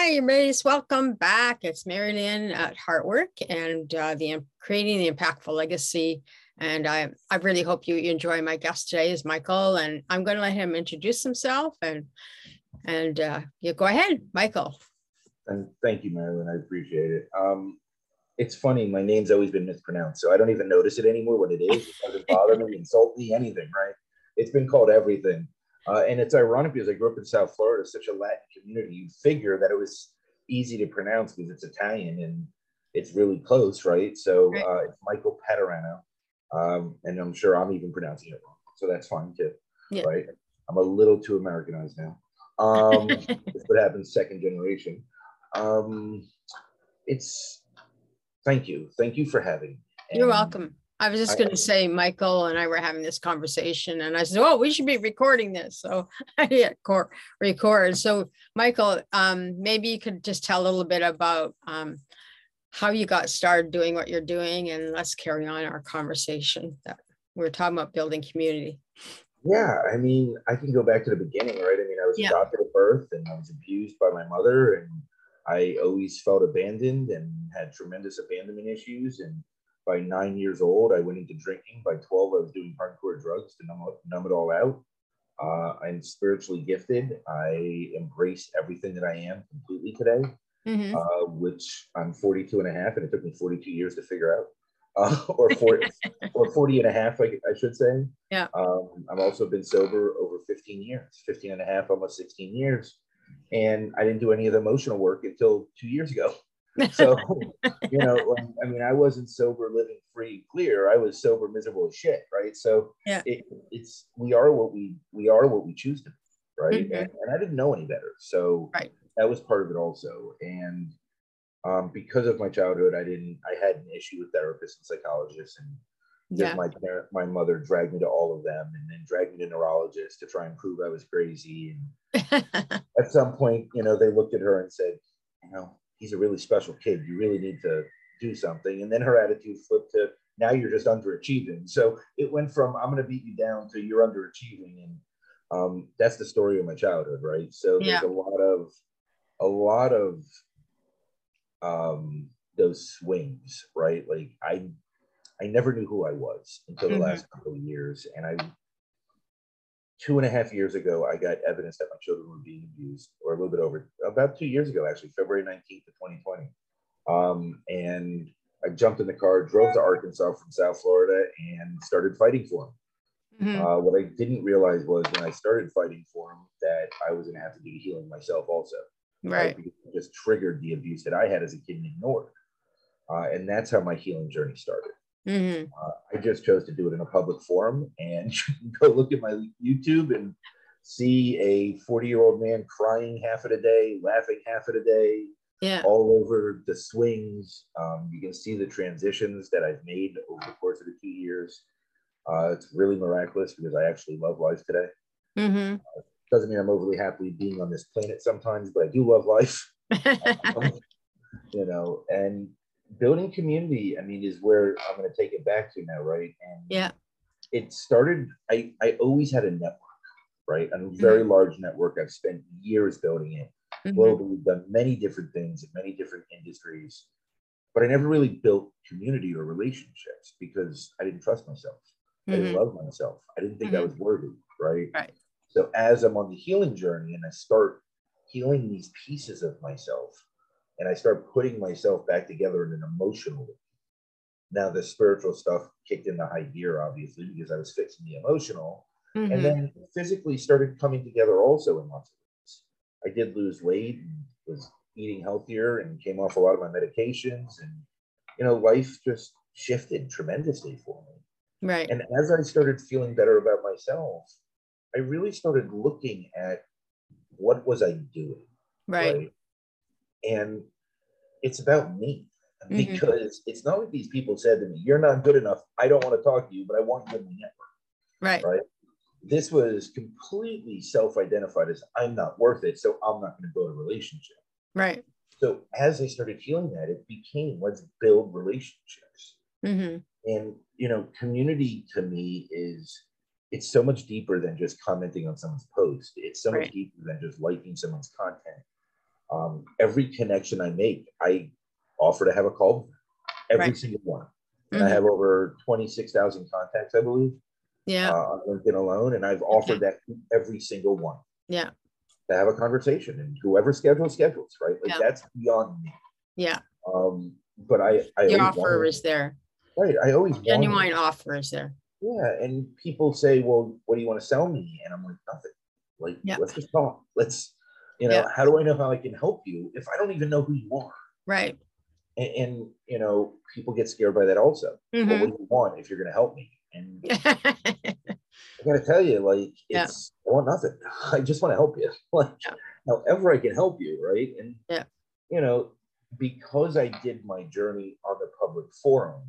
Hi, Mace. Welcome back. It's Marilyn at Heartwork and uh, the creating the impactful legacy. And I, I really hope you enjoy my guest today is Michael, and I'm going to let him introduce himself and and uh, yeah, go ahead, Michael. And thank you, Marilyn. I appreciate it. Um, it's funny, my name's always been mispronounced, so I don't even notice it anymore. What it is, it doesn't bother me, insult me, anything. Right? It's been called everything. Uh, and it's ironic because I grew up in South Florida, such a Latin community. You'd figure that it was easy to pronounce because it's Italian and it's really close, right? So right. Uh, it's Michael Paterano. Um, and I'm sure I'm even pronouncing it wrong. So that's fine too, yeah. right? I'm a little too Americanized now. Um, that's what happens second generation. Um, it's thank you. Thank you for having me. You're welcome. I was just going to say, Michael and I were having this conversation, and I said, "Oh, we should be recording this." So I hit record. So, Michael, um, maybe you could just tell a little bit about um, how you got started doing what you're doing, and let's carry on our conversation. That we are talking about building community. Yeah, I mean, I can go back to the beginning, right? I mean, I was yeah. adopted at birth, and I was abused by my mother, and I always felt abandoned and had tremendous abandonment issues, and by nine years old, I went into drinking. By 12, I was doing hardcore drugs to numb, numb it all out. Uh, I'm spiritually gifted. I embrace everything that I am completely today, mm-hmm. uh, which I'm 42 and a half, and it took me 42 years to figure out. Uh, or 40 or 40 and a half, I, I should say. Yeah. Um, I've also been sober over 15 years, 15 and a half, almost 16 years. And I didn't do any of the emotional work until two years ago so you know i mean i wasn't sober living free clear. I was sober miserable as shit right? So yeah. it, it's we are what we we are what we choose to be right? Mm-hmm. and, and, i didn't know any better. So right. that was part of it also. And um, because of my childhood i didn't i had an issue with therapists and psychologists and yeah. my parent, my mother dragged me to all of them and then dragged me to neurologists to try and prove i was crazy. And at some point you know they looked at her and said you know he's a really special kid. You really need to do something. And then her attitude flipped to now you're just underachieving. So it went from I'm going to beat you down to you're underachieving, and um, that's the story of my childhood, right? So there's yeah. a lot of a lot of um, those swings, right? Like I I never knew who I was until mm-hmm. the last couple of years, and I two and a half years ago, I got evidence that my children were being abused, or a little bit over, about two years ago, actually, February 19th of 2020. Um, and I jumped in the car, drove to Arkansas from South Florida, and started fighting for them. Mm-hmm. Uh, what I didn't realize was when I started fighting for them that I was going to have to do healing myself also. Right. right? just triggered the abuse that I had as a kid and ignored. Uh, and that's how my healing journey started. Mm-hmm. Uh, I just chose to do it in a public forum and go look at my YouTube and see a 40 year old man crying half of the day, laughing half of the day, yeah. all over the swings. Um, you can see the transitions that I've made over the course of the two years. Uh, it's really miraculous because I actually love life today. Mm-hmm. Uh, doesn't mean I'm overly happy being on this planet sometimes, but I do love life. um, you know, and building community, I mean, is where I'm going to take it back to now, right? And yeah, it started. I I always had a network, right? A very mm-hmm. large network. I've spent years building it mm-hmm. globally, done many different things in many different industries, but I never really built community or relationships because I didn't trust myself. Mm-hmm. I didn't mm-hmm. love myself. I didn't think I mm-hmm. was worthy, right? Right. So as I'm on the healing journey and I start healing these pieces of myself and I start putting myself back together in an emotional way. Now the spiritual stuff kicked into high gear, obviously, because I was fixing the emotional, mm-hmm. and then physically started coming together also in lots of ways. I did lose weight and was eating healthier and came off a lot of my medications, and you know, life just shifted tremendously for me. Right. And as I started feeling better about myself, I really started looking at what was I doing. Right. right? And it's about me mm-hmm. because it's not like these people said to me, "You're not good enough. I don't want to talk to you, but I want you in the network." Right. Right. This was completely self-identified as I'm not worth it, so I'm not going to build a relationship. Right. So as I started feeling that, it became let's build relationships. Mm-hmm. And you know, community to me is it's so much deeper than just commenting on someone's post. It's so right. much deeper than just liking someone's content. Um, every connection I make, I offer to have a call. Every Right. single one. And I Mhm. have over 26,000 contacts, I believe, Yeah, uh, on LinkedIn alone. And I've offered that to every single one yeah, to have a conversation and whoever schedules, schedules, right? Like Yeah. that's beyond me. yeah. Um, but I, I The offer is there. right. I always Genuine offer is there. Yeah, and people say, "Well, what do you want to sell me?" And I'm like, "Nothing. Like, Yeah. let's just talk. Let's, you know, Yeah. how do I know how I can help you if I don't even know who you are?" Right. And, and you know, people get scared by that also. Well, Mhm. what do you want if you're going to help me? And I got to tell you, like, Yeah. it's I want nothing. I just want to help you. Like, Yeah. however I can help you, right? And Yeah. you know, because I did my journey on the public forum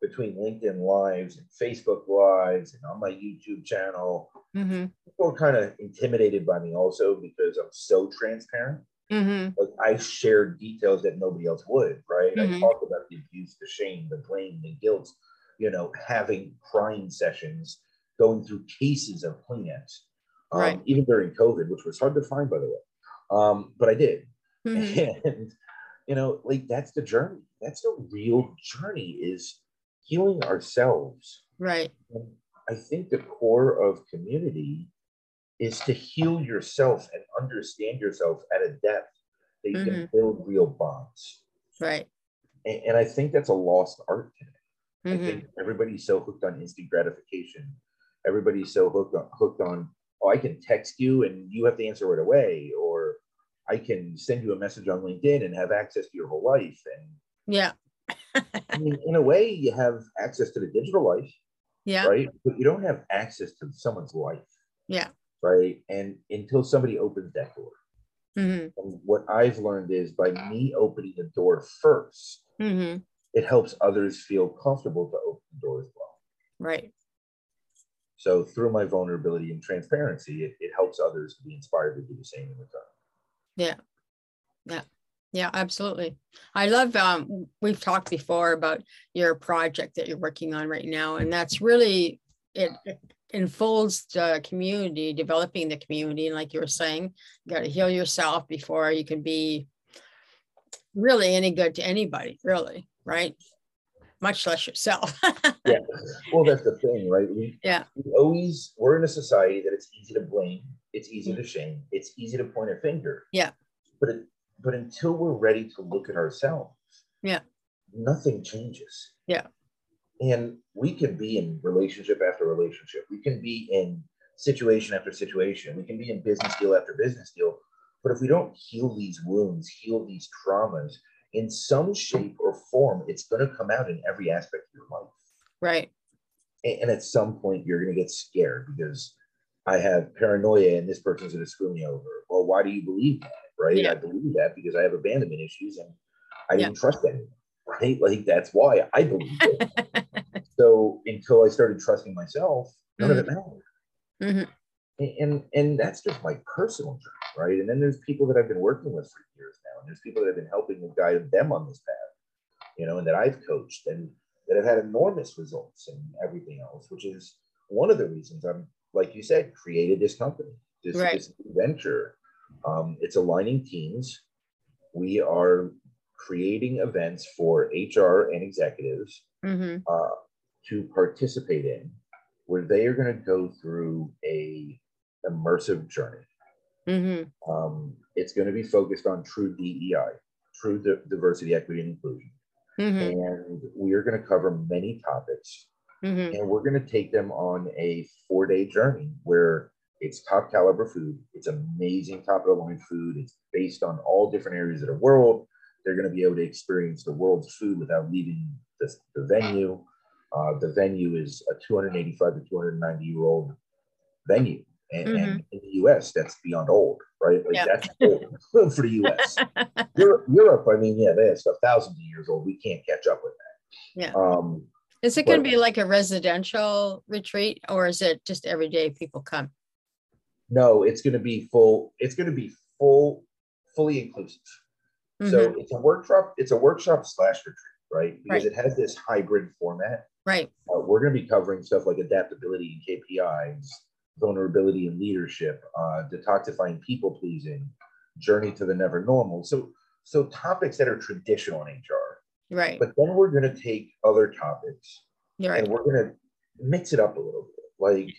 between LinkedIn lives and Facebook lives and on my YouTube channel, hmm people are kind of intimidated by me also because I'm so transparent. hmm Like I share details that nobody else would, right? I Mhm. talk about the abuse, the shame, the blame, the guilt, you know, having crying sessions, going through cases of Kleenex, um, Right. even during COVID, which was hard to find, by the way. Um, but I did. hmm And, you know, like that's the journey. That's the real journey is healing ourselves. Right. And I think the core of community is to heal yourself and understand yourself at a depth that you can build real bonds. Right. And, and I think that's a lost art today. I hmm think everybody's so hooked on instant gratification. Everybody's so hooked on hooked on, oh, I can text you and you have to answer right away, or I can send you a message on LinkedIn and have access to your whole life. And Yeah. I mean, in a way, you have access to the digital life, Yeah. right? But you don't have access to someone's life. Yeah. Right. And until somebody opens that door. hmm And what I've learned is by me opening the door first, hmm it helps others feel comfortable to open the door as well. Right. So through my vulnerability and transparency, it, it helps others to be inspired to do the same in return. Yeah. Yeah, absolutely. I love um we've talked before about your project that you're working on right now and that's really it, it unfolds the community, developing the community and like you were saying, you got to heal yourself before you can be really any good to anybody, really, right? Much less yourself. Yeah. Well, that's the thing, right? We, Yeah. we always, we're in a society that it's easy to blame, it's easy to shame, it's easy to point a finger. Yeah. But it, but until we're ready to look at ourselves, Yeah. nothing changes. Yeah. And we can be in relationship after relationship. We can be in situation after situation. We can be in business deal after business deal. But if we don't heal these wounds, heal these traumas in some shape or form, it's going to come out in every aspect of your life. right. And at some point, you're going to get scared because I have paranoia and this person's going to screw me over. Well, why do you believe that? Right? Yeah. I believe that because I have abandonment issues and I Yeah. didn't trust anyone. Right? Like that's why I believe it. so until I started trusting myself, none of it mattered. Mhm. And and that's just my personal journey, right? And then there's people that I've been working with for years now, and there's people that have been helping to guide them on this path, you know, and that I've coached and that have had enormous results and everything else, which is one of the reasons I'm, like you said, created this company, this, Right. this venture. Um, it's aligning teams. We are creating events for HR and executives hmm uh, to participate in, where they are going to go through a immersive journey. hmm Um, it's going to be focused on true DEI, true di- diversity, equity, and inclusion. hmm And we are going to cover many topics, hmm and we're going to take them on a four-day journey where it's top caliber food. It's amazing top of the line food. It's based on all different areas of the world. They're going to be able to experience the world's food without leaving the, the venue. Uh, the venue is a 285 to 290 year old venue. And, and in the US, that's beyond old, right? Like Yeah. that's old for the US. Europe, Europe, I mean, yeah, they have stuff thousands of years old. We can't catch up with that. Yeah. Um, Is it going to be like a residential retreat or is it just everyday people come? No, it's going to be full. It's going to be full, fully inclusive. So Mhm. it's a workshop. It's a workshop slash retreat, right? Because Right. it has this hybrid format. Right. Uh, we're going to be covering stuff like adaptability and KPIs, vulnerability and leadership, uh, detoxifying people pleasing, journey to the never normal. So so topics that are traditional in HR. Right. But then we're going to take other topics You're right. and we're going to mix it up a little bit. Like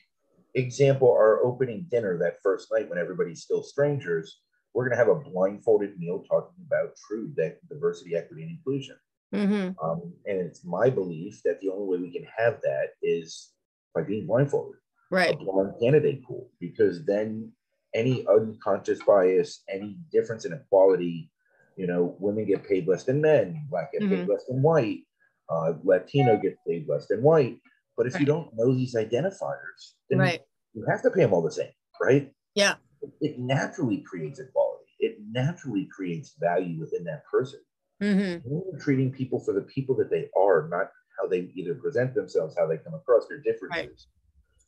example, our opening dinner that first night when everybody's still strangers, we're going to have a blindfolded meal talking about true diversity, equity, and inclusion. Mm-hmm. Um, and it's my belief that the only way we can have that is by being blindfolded, Right. a blind candidate pool, because then any unconscious bias, any difference in equality, you know, women get paid less than men, black get paid Mhm. less than white, uh, Latino gets paid less than white. But if you don't know these identifiers, then Right. you have to pay them all the same, right? Yeah. It naturally creates equality. It naturally creates value within that person. Mm-hmm. You're treating people for the people that they are, not how they either present themselves, how they come across, their differences,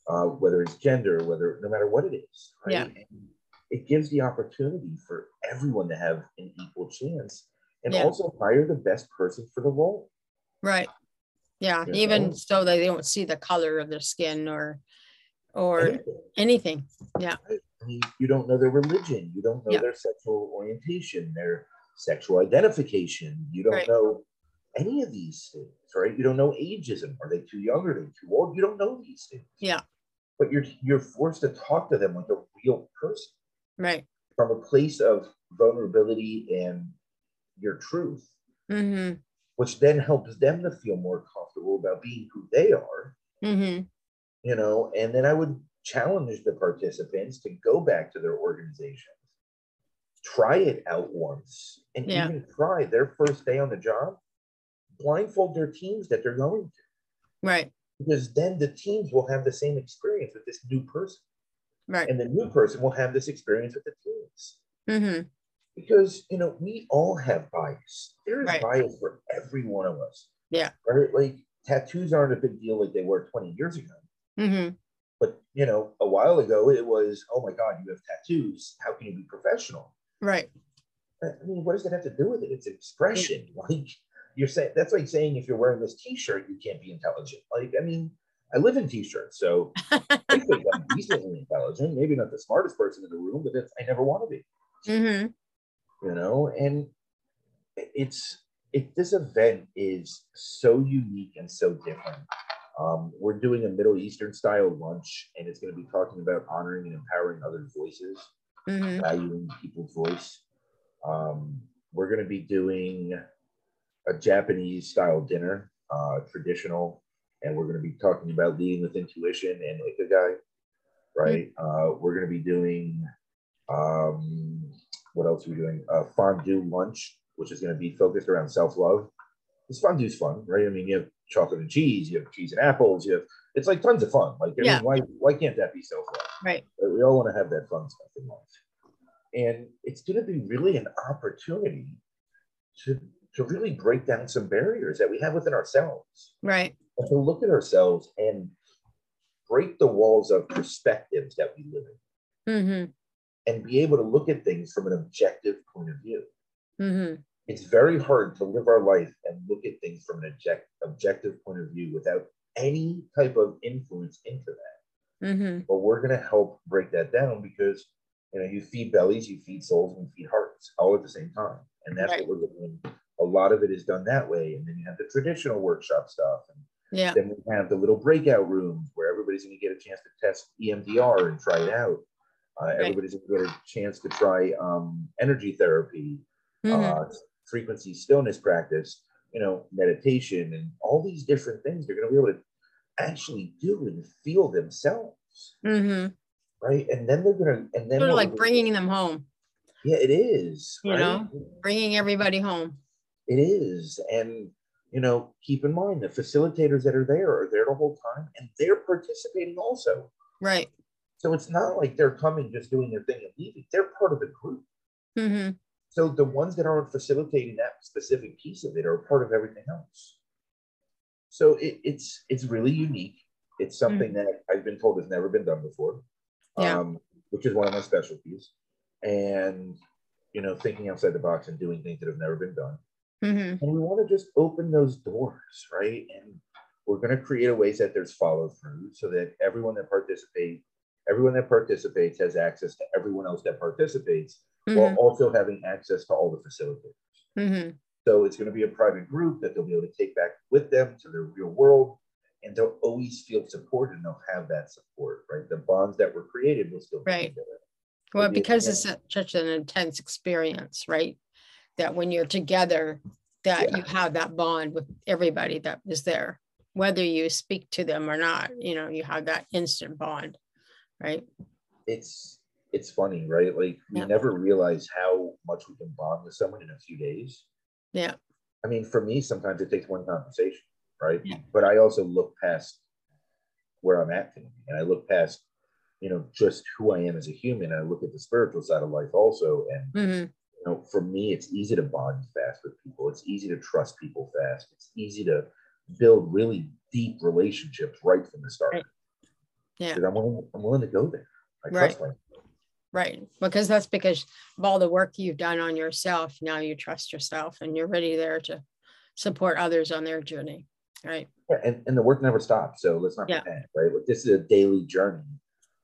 uh, whether it's gender, whether no matter what it is, right? Yeah. And it gives the opportunity for everyone to have an equal chance and Yeah. also hire the best person for the role. Right. Yeah. Even know? so they don't see the color of their skin or or Anything. anything. I mean, you don't know their religion, you don't know Yeah. their sexual orientation, their sexual identification, you don't Right. know any of these things, right? You don't know ageism. Are they too young? Are they too old? You don't know these things. Yeah. But you're you're forced to talk to them like a real person Right. from a place of vulnerability and your truth, Mm-hmm. Which then helps them to feel more comfortable about being who they are, Mm-hmm. you know. And then I would challenge the participants to go back to their organizations, try it out once, and Yeah. even try their first day on the job, blindfold their teams that they're going to, Right. because then the teams will have the same experience with this new person, Right. and the new person will have this experience with the teams. Mm-hmm. Because you know we all have bias. There is Right. bias for every one of us. Yeah. Right. Like tattoos aren't a big deal like they were 20 years ago. Mm-hmm. But you know, a while ago it was, oh my God, you have tattoos. How can you be professional? Right. I mean, what does that have to do with it? It's expression. Like you're saying that's like saying if you're wearing this t-shirt, you can't be intelligent. Like, I mean, I live in t-shirts, so I think I'm decently intelligent. Maybe not the smartest person in the room, but that's I never want to be. Mm-hmm. You know? And it's it this event is so unique and so different um, we're doing a middle eastern style lunch and it's going to be talking about honoring and empowering other voices Mm-hmm. valuing people's voice. Um, we're going to be doing a japanese style dinner uh, traditional and we're going to be talking about leading with intuition and ikigai right? Uh, we're going to be doing um, what else are we doing? Uh, fondue lunch, which is going to be focused around self love. This fondue's fun, right? I mean, you have chocolate and cheese, you have cheese and apples, you have it's like tons of fun. Like, I Yeah. mean, why why can't that be self love? Right. We all want to have that fun stuff in life, and it's going to be really an opportunity to to really break down some barriers that we have within ourselves Right. and to look at ourselves and break the walls of perspectives that we live in Mm-hmm. And be able to look at things from an objective point of view. Mm-hmm. It's very hard to live our life and look at things from an object, objective point of view without any type of influence into that. Mm-hmm. But we're going to help break that down because you know you feed bellies, you feed souls, and you feed hearts all at the same time, and that's Right. what we're doing. A lot of it is done that way, and then you have the traditional workshop stuff, and Yeah. then we have the little breakout rooms where everybody's going to get a chance to test EMDR and try it out. Uh, Everybody's going to get a chance to try um, energy therapy, Mm-hmm. uh, frequency stillness practice, you know, meditation, and all these different things they're going to be able to actually do and feel themselves, mm-hmm. right? And then they're going to, and then Sort of like bringing them home, Yeah, it is. You right? know? bringing everybody home. It is. And, you know, keep in mind the facilitators that are there are there the whole time and they're participating also. Right. So it's not like they're coming, just doing their thing and leaving. They're part of the group. Mm-hmm. So the ones that aren't facilitating that specific piece of it are part of everything else. So it, it's it's really unique. It's something that I've been told has never been done before, Yeah. um, which is one of my specialties. And you know, thinking outside the box and doing things that have never been done. Mm-hmm. And we want to just open those doors, right? And we're going to create a ways that there's follow through so that everyone that participates, everyone that participates has access to everyone else that participates Mm-hmm. while also having access to all the facilitators. hmm So it's going to be a private group that they'll be able to take back with them to their real world, and they'll always feel supported and they'll have that support, right? The bonds that were created will still be Right. there. Well, because it's- it's such an intense experience, right? That when you're together, that Yeah. you have that bond with everybody that was there, whether you speak to them or not, you know, you have that instant bond, right? It's it's funny, right? Like we Yeah. never realize how much we can bond with someone in a few days. Yeah. I mean, for me, sometimes it takes one conversation, right? Yeah. But I also look past where I'm at today, and I look past, you know, just who I am as a human. I look at the spiritual side of life also, and hmm you know, for me, it's easy to bond fast with people. It's easy to trust people fast. It's easy to build really deep relationships right from the start. Right. Yeah. I'm willing, I'm willing to go there. I Right. Right. Because that's because of all the work you've done on yourself. Now you trust yourself and you're ready there to support others on their journey. Right. Yeah, and, and the work never stops. So let's not Yeah. pretend, right? Like this is a daily journey.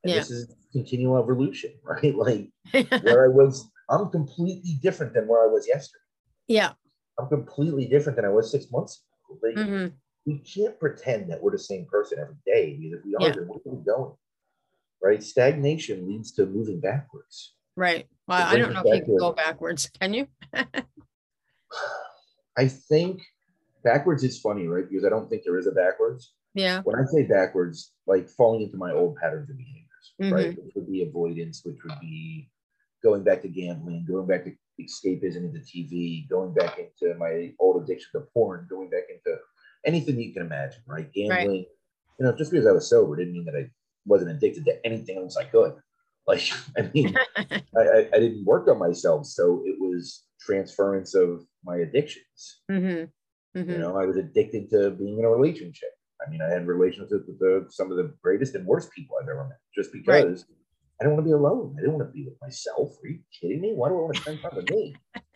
And Yeah. this is continual evolution, right? Like where I was, I'm completely different than where I was yesterday. yeah. I'm completely different than I was six months ago. Like, hmm We can't pretend that we're the same person every day because if we are, Yeah. then where are we going? Right? Stagnation leads to moving backwards. Right. Well, I don't know if you can go backwards. Can you? I think backwards is funny, right? Because I don't think there is a backwards. Yeah. when I say backwards, like falling into my old patterns of behaviors, right? Mm-hmm. Which would be avoidance, which would be going back to gambling, going back to escapism into TV, going back into my old addiction to porn, going back into anything you can imagine, right? Gambling. You know, just because I was sober didn't mean that I wasn't addicted to anything else I could. Like, I mean, I, I, I didn't work on myself, so it was transference of my addictions. hmm You hmm know, I was addicted to being in a relationship. I mean, I had relationships with the, some of the greatest and worst people I've ever met just because I don't want to be alone. I didn't want to be with myself. Are you kidding me? Why do I want to spend time with me?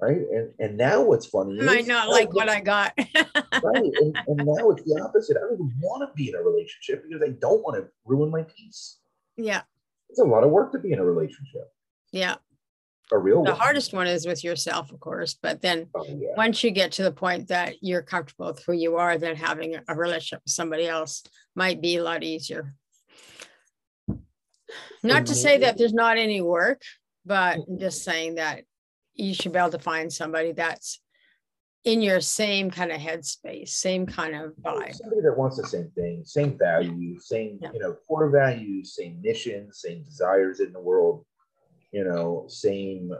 Right. And and now what's funny I might not like what I got. right. And, and now it's the opposite. I don't even want to be in a relationship because I don't want to ruin my peace. yeah. It's a lot of work to be in a relationship. Yeah. A real The one. hardest one is with yourself, of course. But then Oh, yeah. once you get to the point that you're comfortable with who you are, then having a- a relationship with somebody else might be a lot easier. Not to say that there's not any work, but I'm just saying that you should be able to find somebody that's in your same kind of headspace, same kind of vibe. somebody that wants the same thing, same values, same Yeah. you know core values, same mission, same desires in the world, you know, same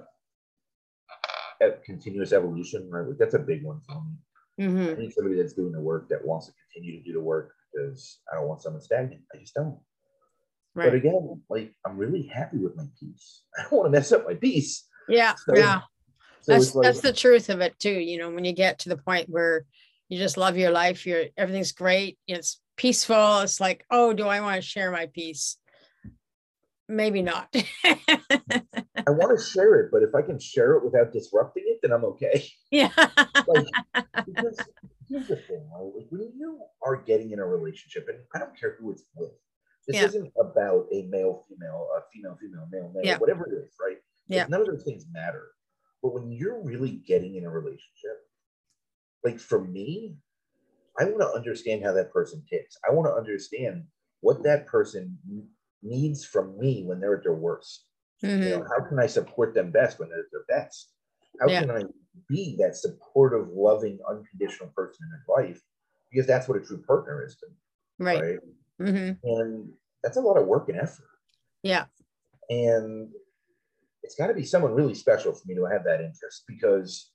uh, continuous evolution. Right, that's a big one for me. hmm I need somebody that's doing the work that wants to continue to do the work because I don't want someone stagnant. I just don't. Right. But again, like I'm really happy with my peace. I don't want to mess up my peace. Yeah. So- Yeah. So that's like, that's the truth of it too you know when you get to the point where you just love your life you're everything's great it's peaceful it's like oh do i want to share my peace maybe not I want to share it, but if I can share it without disrupting it, then I'm okay. yeah like because here's the thing. Like when you are getting in a relationship, and I don't care who it's with, this Yeah. isn't about a male, female, a female, female, male, male, Yeah. whatever it is, right? Yeah. none of those things matter. But when you're really getting in a relationship, like for me, I want to understand how that person ticks. I want to understand what that person needs from me when they're at their worst. You Mhm. know, how can I support them best when they're at their best? How Yeah. can I be that supportive, loving, unconditional person in their life? Because that's what a true partner is to me, right right? hmm And that's a lot of work and effort. yeah And it's got to be someone really special for me to have that interest because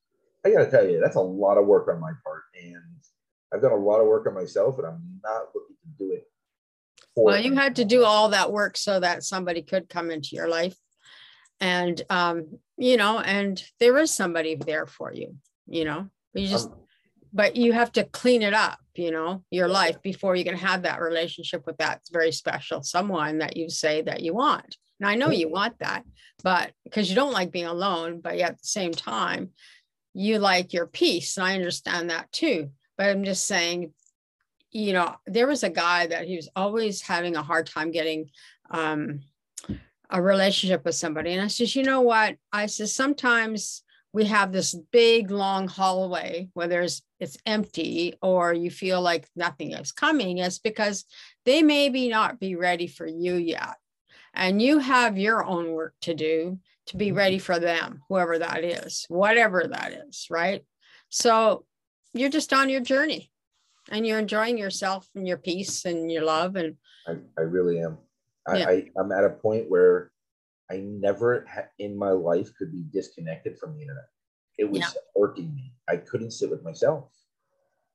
I got to tell you, that's a lot of work on my part. And I've done a lot of work on myself, and I'm not looking to do it. For well you had to do all that work so that somebody could come into your life and um you know and there is somebody there for you you know you just Um, but you have to clean it up you know your life before you can have that relationship with that very special someone that you say that you want and i know you want that but because you don't like being alone but yet at the same time you like your peace and i understand that too but i'm just saying you know there was a guy that he was always having a hard time getting um a relationship with somebody. And I says, you know what? I says, sometimes we have this big long hallway where there's it's empty or you feel like nothing is coming. It's because they maybe not be ready for you yet. And you have your own work to do to be mm-hmm. ready for them, whoever that is, whatever that is, right? So you're just on your journey and you're enjoying yourself and your peace and your love. And I, I really am. I, yeah. I, I'm at a point where I never ha- in my life could be disconnected from the internet. It was yeah. working me. I couldn't sit with myself.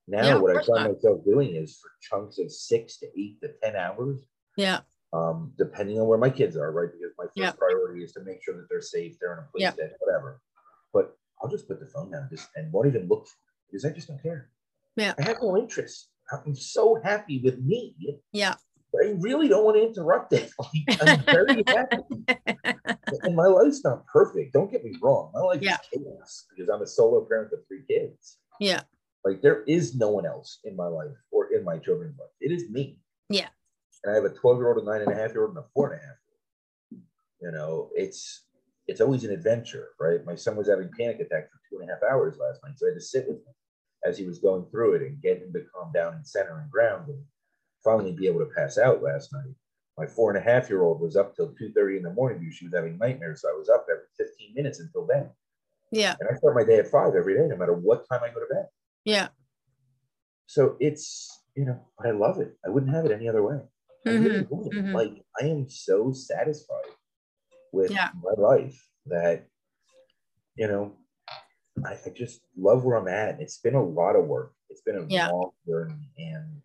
Now, yeah, what I find not. myself doing is for chunks of six to eight to 10 hours. Yeah. Um, depending on where my kids are, right? Because my first yeah. priority is to make sure that they're safe, they're in a place yeah. that whatever. But I'll just put the phone down just and won't even look because I just don't care. Yeah. I have no interest. I'm so happy with me. Yeah. I really don't want to interrupt it. Like, I'm very happy. and my life's not perfect. Don't get me wrong. My life yeah. is chaos because I'm a solo parent of three kids. Yeah. Like there is no one else in my life or in my children's life. It is me. Yeah. And I have a 12 year old, a nine and a half year old, and a four and a half year old. You know, it's it's always an adventure, right? My son was having panic attacks for two and a half hours last night. So I had to sit with him as he was going through it and get him to calm down and center and ground and finally be able to pass out last night. My four and a half year old was up till 2.30 in the morning because she was having nightmares. So I was up every 15 minutes until then. Yeah. And I start my day at five every day, no matter what time I go to bed. Yeah. So it's, you know, I love it. I wouldn't have it any other way. Mm-hmm. Really mm-hmm. Like I am so satisfied with yeah. my life that, you know, I, I, just love where I'm at. It's been a lot of work. It's been a yeah. long journey. And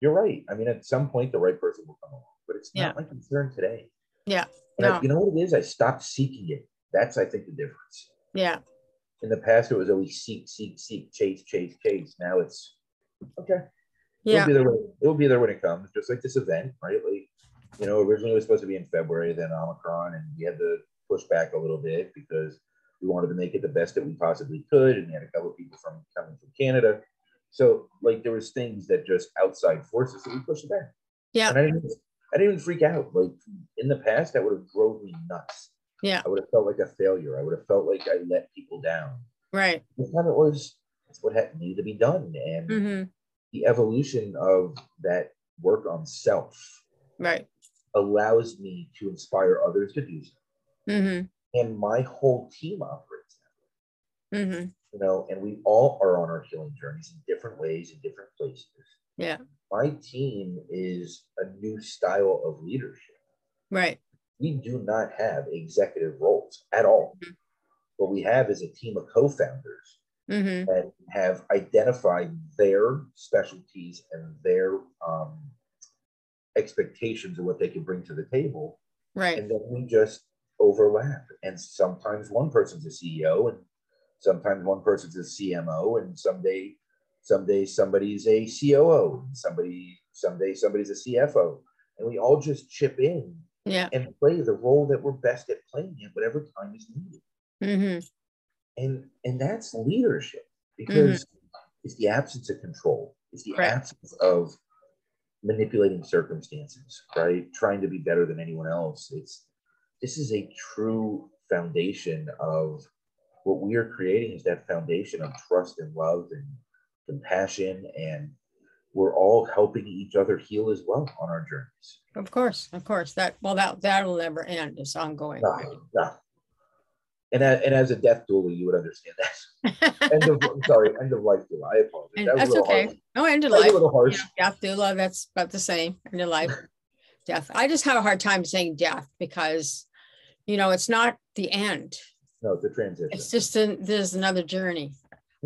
you're right. I mean, at some point, the right person will come along, but it's not yeah. my concern today. Yeah. No. I, you know what it is? I stopped seeking it. That's, I think, the difference. Yeah. In the past, it was always seek, seek, seek, chase, chase, chase. Now it's okay. Yeah. It'll be there when, it'll be there when it comes, just like this event, right? Like, you know, originally it was supposed to be in February, then Omicron, and we had to push back a little bit because we wanted to make it the best that we possibly could. And we had a couple of people from coming from Canada. So like there was things that just outside forces that we pushed back. Yeah. And I didn't, I didn't even freak out. Like in the past, that would have drove me nuts. Yeah. I would have felt like a failure. I would have felt like I let people down. Right. That's kind it was. That's what had needed to be done. And mm-hmm. The evolution of that work on self. Right. Allows me to inspire others to do so. Mm-hmm and my whole team operates that way. Mm-hmm. You know, and we all are on our healing journeys in different ways, in different places. Yeah. My team is a new style of leadership. Right. We do not have executive roles at all. Mm-hmm. What we have is a team of co-founders mm-hmm. that have identified their specialties and their um, expectations of what they can bring to the table. Right. And then we just overlap. And sometimes one person's a CEO and sometimes one person's a CMO and someday someday somebody's a COO and somebody someday somebody's a CFO. And we all just chip in yeah. and play the role that we're best at playing at whatever time is needed. Mm-hmm. And and that's leadership because mm-hmm. it's the absence of control. It's the right. absence of manipulating circumstances, right? Trying to be better than anyone else. It's this is a true foundation of what we are creating is that foundation of trust and love and compassion and we're all helping each other heal as well on our journeys of course of course that well that that'll never end it's ongoing no, no. And, and as a death doula you would understand that end of I'm sorry end of life doula i apologize that that's okay no end of life a little harsh. Yeah, death doula that's about the same end of life death i just have a hard time saying death because you know, it's not the end. No, it's a transition. It's just a, there's another journey,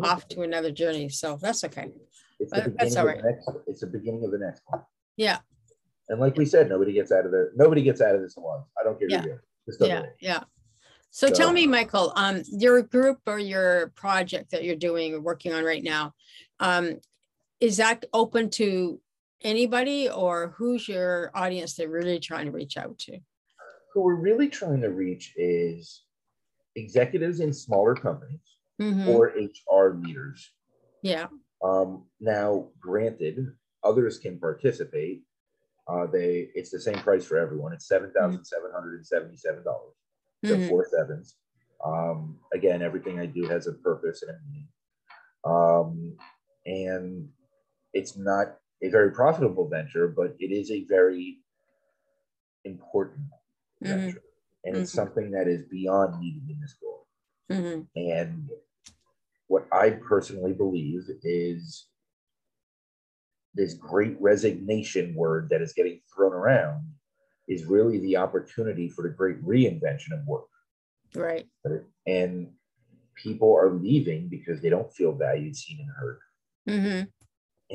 off to another journey. So that's okay. It's the, that's all right. next, it's the beginning of the next one. Yeah. And like we said, nobody gets out of the nobody gets out of this alive. I don't care yeah. who Yeah, yeah. So, so, tell me, Michael, um, your group or your project that you're doing or working on right now, um, is that open to anybody or who's your audience that you're really trying to reach out to? who we're really trying to reach is executives in smaller companies mm-hmm. or HR leaders. Yeah. Um, now, granted, others can participate. Uh, they it's the same price for everyone. It's seven thousand seven hundred and seventy-seven dollars. So Mhm. four sevens. Um, again, everything I do has a purpose and a meaning. Um, and it's not a very profitable venture, but it is a very important Mhm. venture. And it's Mhm. something that is beyond needed in this world. Mhm. And what I personally believe is this great resignation word that is getting thrown around is really the opportunity for the great reinvention of work. Right. And people are leaving because they don't feel valued, seen, and heard. hmm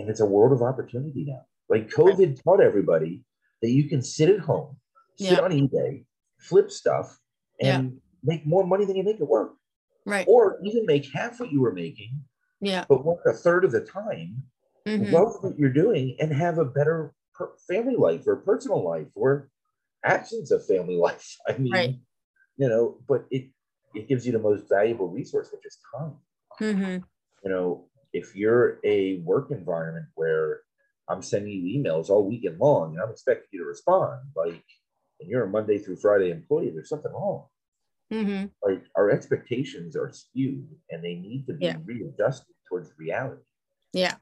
And it's a world of opportunity now. Like COVID taught everybody that you can sit at home, sit Yeah. on eBay, flip stuff, and make more money than you make at work. Right. Or even make half what you were making, Yeah. but work a third of the time, hmm love what you're doing, and have a better per- family life or personal life or absence of family life. I mean, Right. you know, but it it gives you the most valuable resource, which is time. hmm You know, if you're a work environment where I'm sending you emails all weekend long and I'm expecting you to respond, like, and you're a Monday through Friday employee, there's something wrong. hmm Like our expectations are skewed and they need to be Yeah. readjusted towards reality Yeah.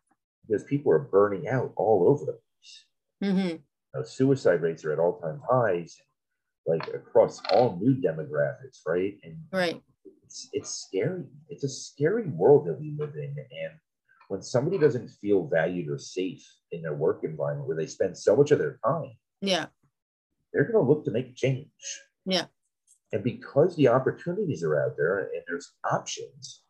because people are burning out all over the place. hmm Know, suicide rates are at all-time highs, like across all new demographics, right? And Right. it's it's scary. It's a scary world that we live in. And when somebody doesn't feel valued or safe in their work environment where they spend so much of their time, Yeah. they're going to look to make change. Yeah. And because the opportunities are out there and there's options,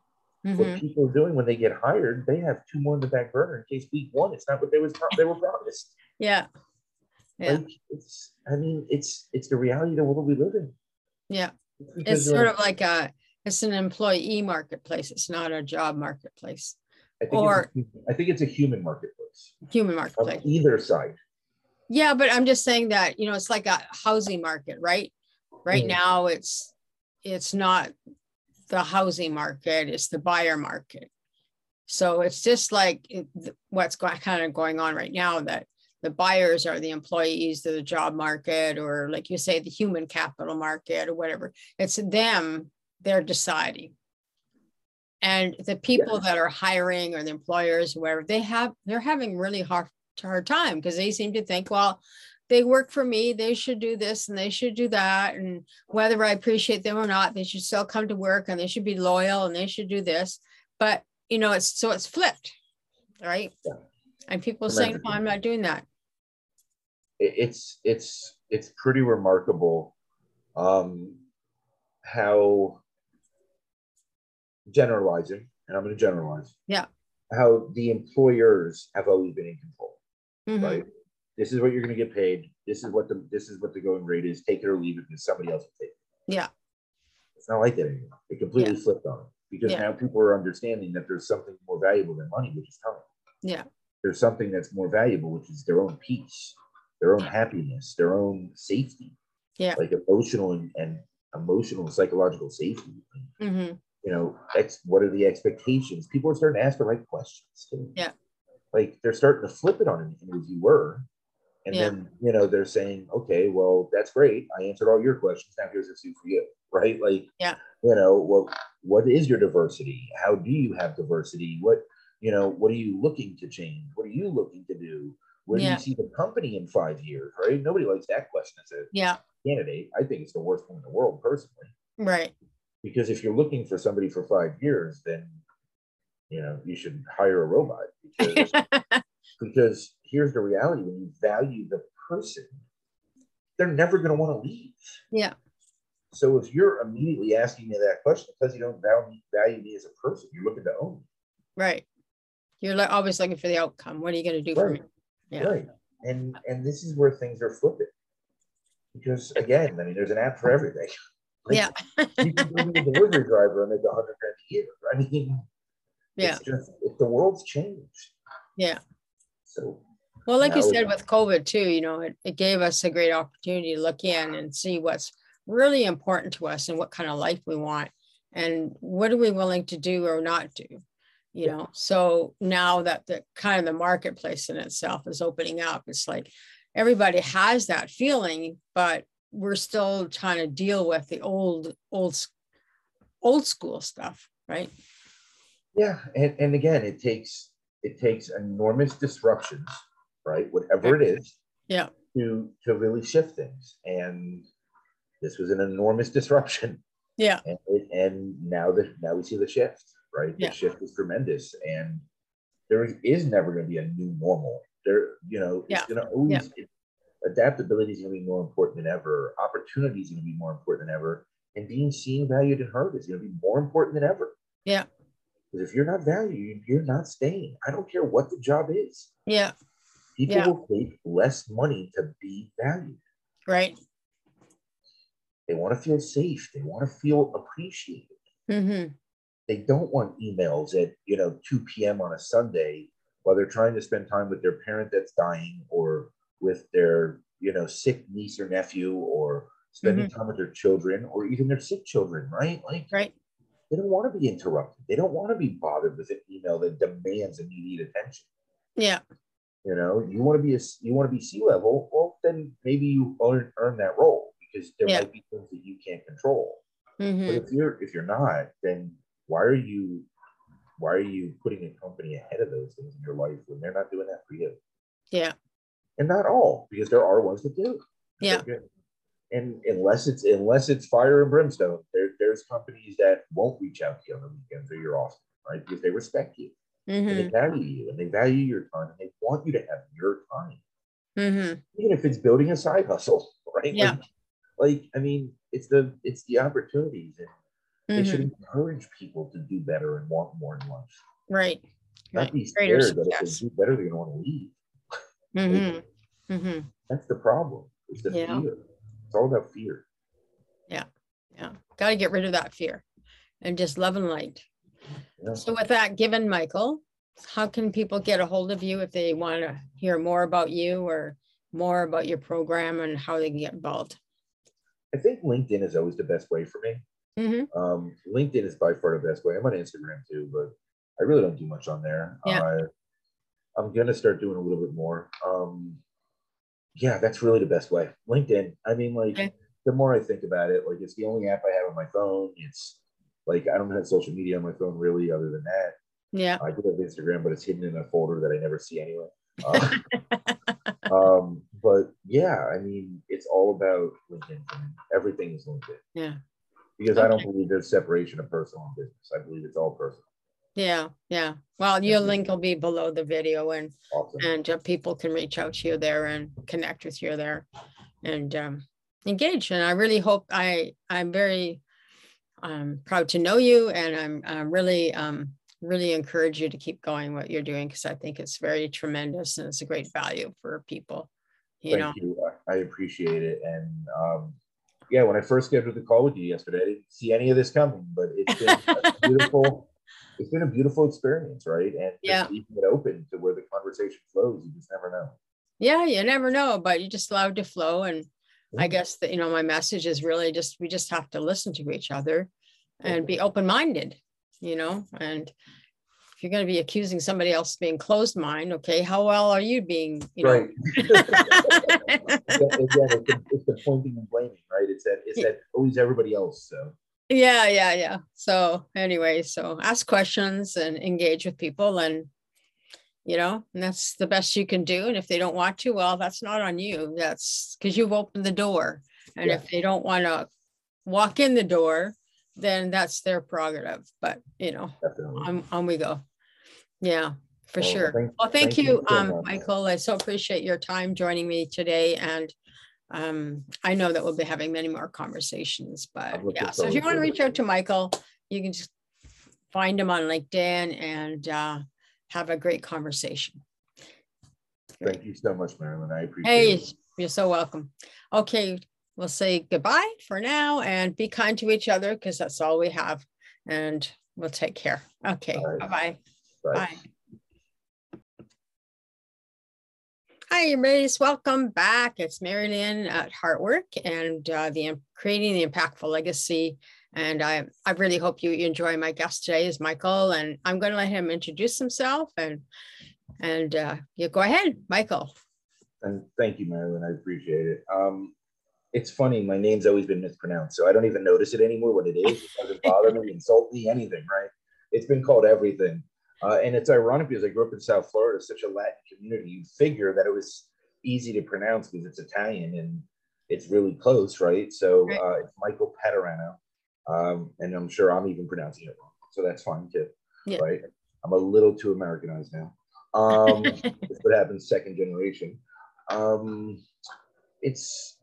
hmm what people are doing when they get hired, they have two more in the back burner in case week one, it's not what they was they were promised. Yeah. Yeah. Like it's, I mean, it's it's the reality of the world we live in. Yeah. because It's sort of like a, it's an employee marketplace. It's not a job marketplace, I think or- it's a, I think it's a human marketplace human on marketplace. either side. Yeah, but I'm just saying that, you know, it's like a housing market, right? Right Mhm. now, it's, it's not the housing market, it's the buyer market. So it's just like it- what's going, kind of going on right now that the buyers are the employees of the job market, or like you say, the human capital market or whatever. It's them, they're deciding. And the people that are hiring or the employers, whoever, they have, they're having really hard, hard time because they seem to think, well, they work for me, they should do this and they should do that. And whether I appreciate them or not, they should still come to work and they should be loyal and they should do this. But, you know, it's so it's flipped, right? Yeah. And people saying, no, I'm not doing that. It- it's it's it's pretty remarkable um how generalizing and i'm going to generalize Yeah. how the employers have always been in control Mhm. right this is what you're going to get paid this is what the this is what the going rate is take it or leave it because somebody else will take it Yeah. it's not like that anymore it completely flipped on it because Yeah. now people are understanding that there's something more valuable than money which is time Yeah. there's something that's more valuable, which is their own peace, their own happiness, their own safety. Yeah. Like emotional and, and emotional and psychological safety. Mhm. You know, ex, what are the expectations? People are starting to ask the right questions. too. Yeah. Like they're starting to flip it on an interviewer. And Yeah. then, you know, they're saying, okay, well, that's great. I answered all your questions. Now here's a suit for you. Right. Like, Yeah. you know, well, what is your diversity? How do you have diversity? What, you know, what are you looking to change? What are you looking to do? Where do you see the company in five years? Right? Nobody likes that question as a Yeah. candidate. I think it's the worst one in the world, personally. Right. Because if you're looking for somebody for five years, then you know you should hire a robot. Because, because here's the reality: when you value the person, they're never going to want to leave. Yeah. So if you're immediately asking me that question because you don't value, value me as a person, you're looking to own me. right. You're like always looking for the outcome. What are you going to do for me? Right. Yeah. Right. And and this is where things are flipping. Because again, I mean, there's an app for everything. Like, Yeah. you can be a delivery driver and make a hundred grand a year. I mean, Yeah. it's just if the world's changed. Yeah. So Well, like you said with COVID too, you know, it, it gave us a great opportunity to look in and see what's really important to us and what kind of life we want and what are we willing to do or not do. You know, so now that the kind of the marketplace in itself is opening up, it's like, everybody has that feeling, but we're still trying to deal with the old, old, old school stuff, right? Yeah, and, and again, it takes it takes enormous disruptions, right? Whatever it is, yeah, to to really shift things. And this was an enormous disruption. Yeah, and, and now that now we see the shift, right? Yeah. The shift is tremendous, and there is never going to be a new normal. There, you know, it's going to always. Yeah. it- adaptability is going to be more important than ever. Opportunity is going to be more important than ever, and being seen, valued, and heard is going to be more important than ever. Yeah. Because if you're not valued, you're not staying. I don't care what the job is. yeah, People Yeah. will take less money to be valued. right. They want to feel safe. They want to feel appreciated. hmm They don't want emails at you know 2 p.m. on a Sunday while they're trying to spend time with their parent that's dying or with their you know sick niece or nephew or spending time with their children or even their sick children, right? Like Right. they don't want to be interrupted. They don't want to be bothered with an email that demands immediate attention. Yeah. You know, you want to be a you want to be C-level. Well, then maybe you earn, earn that role because there Yeah. might be things that you can't control. hmm But if you're if you're not, then why are you why are you putting a company ahead of those things in your life when they're not doing that for you? Yeah. And not all, because there are ones that do. Yeah. And unless it's unless it's fire and brimstone, there, there's companies that won't reach out to you on the weekends or you're off, right? Because they respect you and hmm they value you and they value your time and they want you to have your time, hmm even if it's building a side hustle, right? Yeah. Like, like I mean, it's the it's the opportunities and they should hmm encourage people to do better and want more in life. Right. Not Right. be Greater scared that if they do better, they're going to want to leave. hmm hmm That's the problem. It's the Yeah. fear. It's all about fear. Yeah. Yeah. Got to get rid of that fear and just love and light. know? So with that given, Michael, how can people get a hold of you if they want to hear more about you or more about your program and how they can get involved? I think LinkedIn is always the best way for me. Hmm Um, LinkedIn is by far the best way. I'm on Instagram too, but I really don't do much on there. Yeah. Uh, I'm gonna start doing a little bit more. Um, yeah, that's really the best way. LinkedIn. I mean, like Okay. the more I think about it, like it's the only app I have on my phone. It's like I don't have social media on my phone really, other than that. Yeah. I do have Instagram, but it's hidden in a folder that I never see anyway. Uh, um, but yeah, I mean, it's all about LinkedIn. Everything is LinkedIn Yeah. Because I don't believe there's separation of personal and business. I believe it's all personal. Yeah. Yeah. Well, your link will be below the video and Awesome. and uh, people can reach out to you there and connect with you there and um, engage. And I really hope I I'm very um, proud to know you, and I'm, I'm really um, really encourage you to keep going what you're doing because I think it's very tremendous and it's a great value for people. You Thank know, you. I I appreciate it. And um, yeah, when I first scheduled the call with you yesterday, I didn't see any of this coming, but it's been a beautiful. It's been a beautiful experience, right? And just Yeah. leaving it open to where the conversation flows. You just never know. yeah, you never know, but you just allow it to flow. And I mm-hmm. guess that you know my message is really just we just have to listen to each other and be open minded, you know. And you're going to be accusing somebody else of being closed mind, okay, how well are you being, you know? Right. Again, it's, the, it's the pointing and blaming, right? It's that it's that always everybody else. So yeah, yeah, yeah. So anyway, so ask questions and engage with people and you know, and that's the best you can do. And if they don't want to, well, that's not on you. That's because you've opened the door. And Yeah. if they don't want to walk in the door, then that's their prerogative. But you know, definitely. on, on we go. Yeah, for Well, sure. thank- Well, thank thank you, you um. Michael. I so appreciate your time joining me today. And um, I know that we'll be having many more conversations, but yeah. So if you want to reach out to Michael, you can just find him on LinkedIn and uh, have a great conversation. Thank you so much, Marilyn. I appreciate Hey, it. Hey, you're so welcome. Okay, we'll say goodbye for now and be kind to each other because that's all we have. And we'll take care. Okay, right. bye-bye. Bye. Bye. Hi, everybody. Welcome back. It's Marilyn at Heartwork and uh, the creating the impactful legacy. And I, I really hope you enjoy my guest today is Michael, and I'm going to let him introduce himself and and uh, you go ahead, Michael. and thank you, Marilyn. I appreciate it. Um, it's funny. My name's always been mispronounced, so I don't even notice it anymore. What it is, it doesn't bother me, insult me, anything. Right? It's been called everything, uh, and it's ironic because I grew up in South Florida, such a Latin community. You figure that it was easy to pronounce because it's Italian and it's really close, right? So Right. uh, it's Michael Paterano, um, and I'm sure I'm even pronouncing it wrong, so that's fine too, Yeah. right? I'm a little too Americanized now. Um, what happens second generation. Um, it's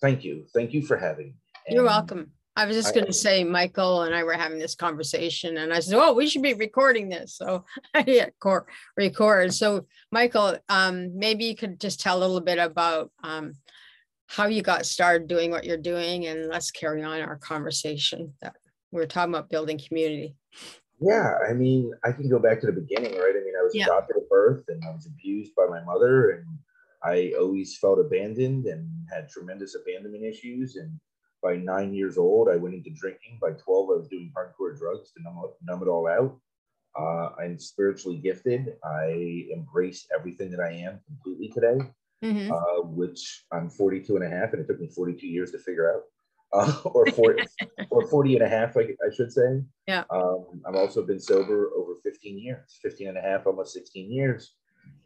thank you, thank you for having. me. You're welcome. I was just gonna say, Michael and I were having this conversation and I said, oh, we should be recording this. So I hit record. So Michael, um, maybe you could just tell a little bit about um, how you got started doing what you're doing and let's carry on our conversation that we we're talking about building community. Yeah, I mean, I can go back to the beginning, right? I mean, I was Yeah. adopted at birth and I was abused by my mother, and I always felt abandoned and had tremendous abandonment issues. And by nine years old, I went into drinking. By 12, I was doing hardcore drugs to numb, numb it all out. Uh, I'm spiritually gifted. I embrace everything that I am completely today, Mhm. uh, which I'm 42 and a half, and it took me 42 years to figure out. Uh, or 40, or 40 and a half, I, I should say. Yeah. Um, I've also been sober over 15 years, 15 and a half, almost 16 years.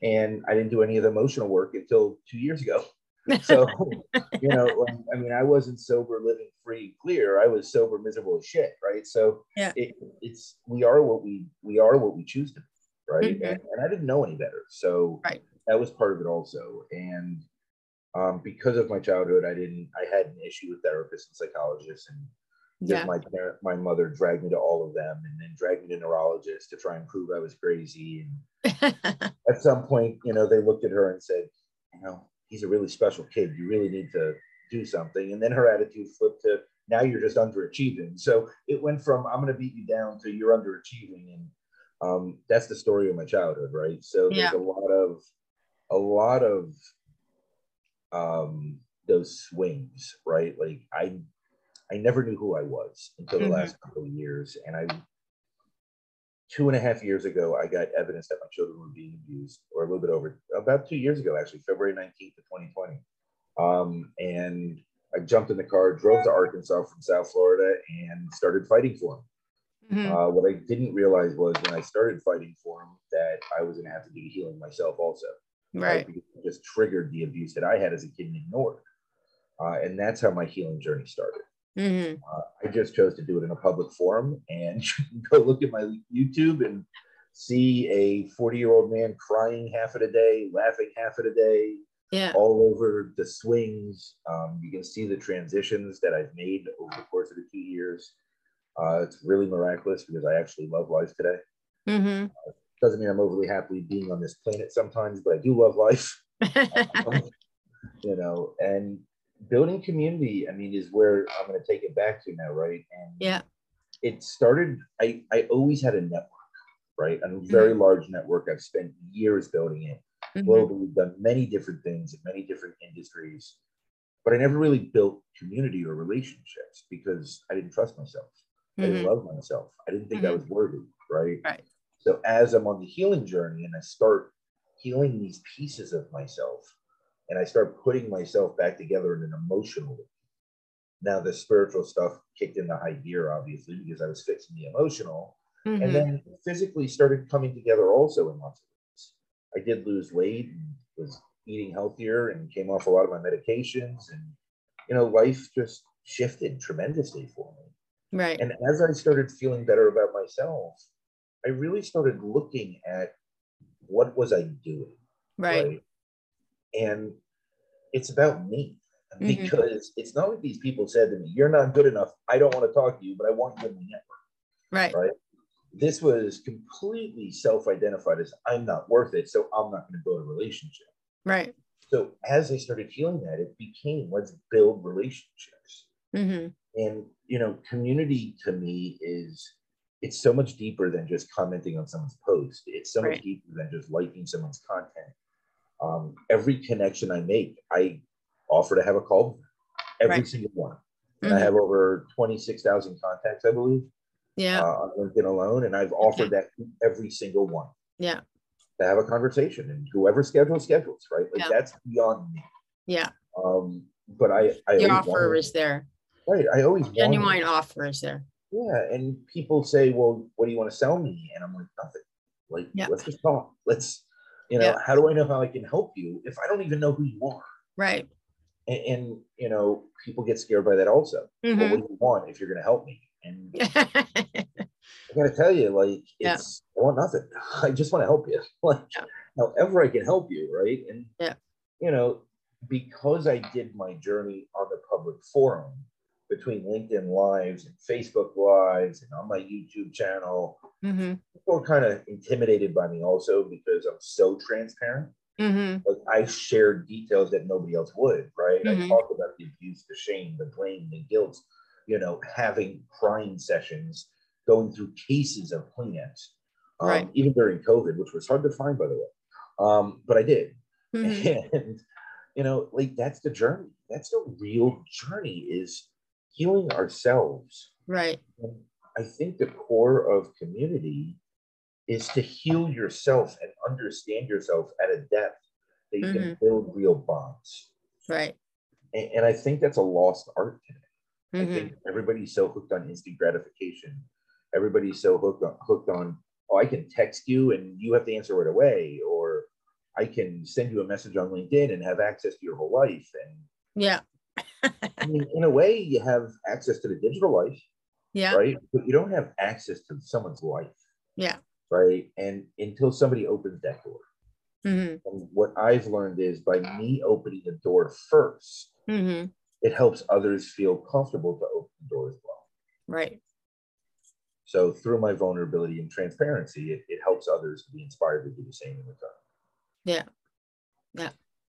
And I didn't do any of the emotional work until two years ago. So, you know, I mean, I wasn't sober, living free, clear. I was sober, miserable as shit, right? So, Yeah. it, it's we are what we we are what we choose to be, right? Mhm. And, and I didn't know any better, so Right. that was part of it also. And um, because of my childhood, I didn't. I had an issue with therapists and psychologists, and Yeah. my parent, my mother dragged me to all of them, and then dragged me to neurologists to try and prove I was crazy. And at some point, you know, they looked at her and said, you know, he's a really special kid. You really need to do something. And then her attitude flipped to now you're just underachieving. So it went from I'm going to beat you down to you're underachieving, and um, that's the story of my childhood, right? So there's Yeah. a lot of a lot of um, those swings, right? Like I I never knew who I was until the Mhm. last couple of years, and I two and a half years ago, I got evidence that my children were being abused, or a little bit over, about two years ago, actually, February 19th of 2020. Um, and I jumped in the car, drove to Arkansas from South Florida, and started fighting for him. Mhm. Uh, what I didn't realize was when I started fighting for him that I was going to have to do the healing myself also. Right. Because it just triggered the abuse that I had as a kid and ignored. Uh, and that's how my healing journey started. Mhm. Uh, I just chose to do it in a public forum and you can go look at my YouTube and see a 40 year old man crying half of the day, laughing half of the day, Yeah. all over the swings. Um, you can see the transitions that I've made over the course of the two years. Uh, it's really miraculous because I actually love life today. hmm Doesn't mean I'm overly happy being on this planet sometimes, but I do love life. you know, and building community, I mean, is where I'm going to take it back to now, right? And yeah. it started, I, I always had a network, right? A very large network. I've spent years building it Mhm. globally, done many different things in many different industries, but I never really built community or relationships because I didn't trust myself. I didn't Mhm. love myself. I didn't think I was worthy, right? Right. So as I'm on the healing journey and I start healing these pieces of myself and I start putting myself back together in an emotional way. Now the spiritual stuff kicked into high gear, obviously, because I was fixing the emotional. Mhm. And then physically started coming together also in lots of ways. I did lose weight and was eating healthier and came off a lot of my medications and you know, life just shifted tremendously for me. Right. And as I started feeling better about myself, I really started looking at what was I doing, Right. And it's about me Mhm. because it's not like these people said to me, "You're not good enough. I don't want to talk to you, but I want you in the network." Right. Right. This was completely self-identified as I'm not worth it, so I'm not going to build a relationship. Right. So as I started feeling that, it became let's build relationships. hmm and you know community to me is it's so much deeper than just commenting on someone's post it's so Right. much deeper than just liking someone's content um, every connection i make i offer to have a call every Right. single one and i have over 26000 contacts i believe Yeah. uh, on linkedin alone and i've offered that to every single one Yeah. to have a conversation and whoever schedules schedules, right? Like Yeah. that's beyond me. Yeah. Um, but I, I The offer wanted- is there. right. I always wanted- Genuine offer is there. Yeah, and people say, "Well, what do you want to sell me?" And I'm like, "Nothing. Like, Yeah. let's just talk. Let's, you know, Yeah. how do I know how I can help you if I don't even know who you are?" Right. And, and you know, people get scared by that also. Well, Mhm. what do you want if you're going to help me? And I got to tell you, like, Yeah. it's I want nothing. I just want to help you. Like, Yeah. however I can help you, right? And Yeah. you know, because I did my journey on the public forum between LinkedIn Lives and Facebook Lives and on my YouTube channel, hmm people are kind of intimidated by me also because I'm so transparent. hmm Like I share details that nobody else would, right? I Mhm. talk about the abuse, the shame, the blame, the guilt, you know, having crying sessions, going through cases of Kleenex, um, Right. even during COVID, which was hard to find, by the way. Um, but I did. hmm And, you know, like that's the journey. That's the real journey is healing ourselves. Right. And I think the core of community is to heal yourself and understand yourself at a depth that you can build real bonds. Right. And, and I think that's a lost art today. I hmm think everybody's so hooked on instant gratification. Everybody's so hooked on hooked on, oh, I can text you and you have to answer right away, or I can send you a message on LinkedIn and have access to your whole life. And Yeah. I mean, in a way, you have access to the digital life, Yeah. right? But you don't have access to someone's life. Yeah. Right. And until somebody opens that door. hmm And what I've learned is by me opening the door first, hmm it helps others feel comfortable to open the door as well. Right. So through my vulnerability and transparency, it, it helps others to be inspired to do the same in return. Yeah. Yeah,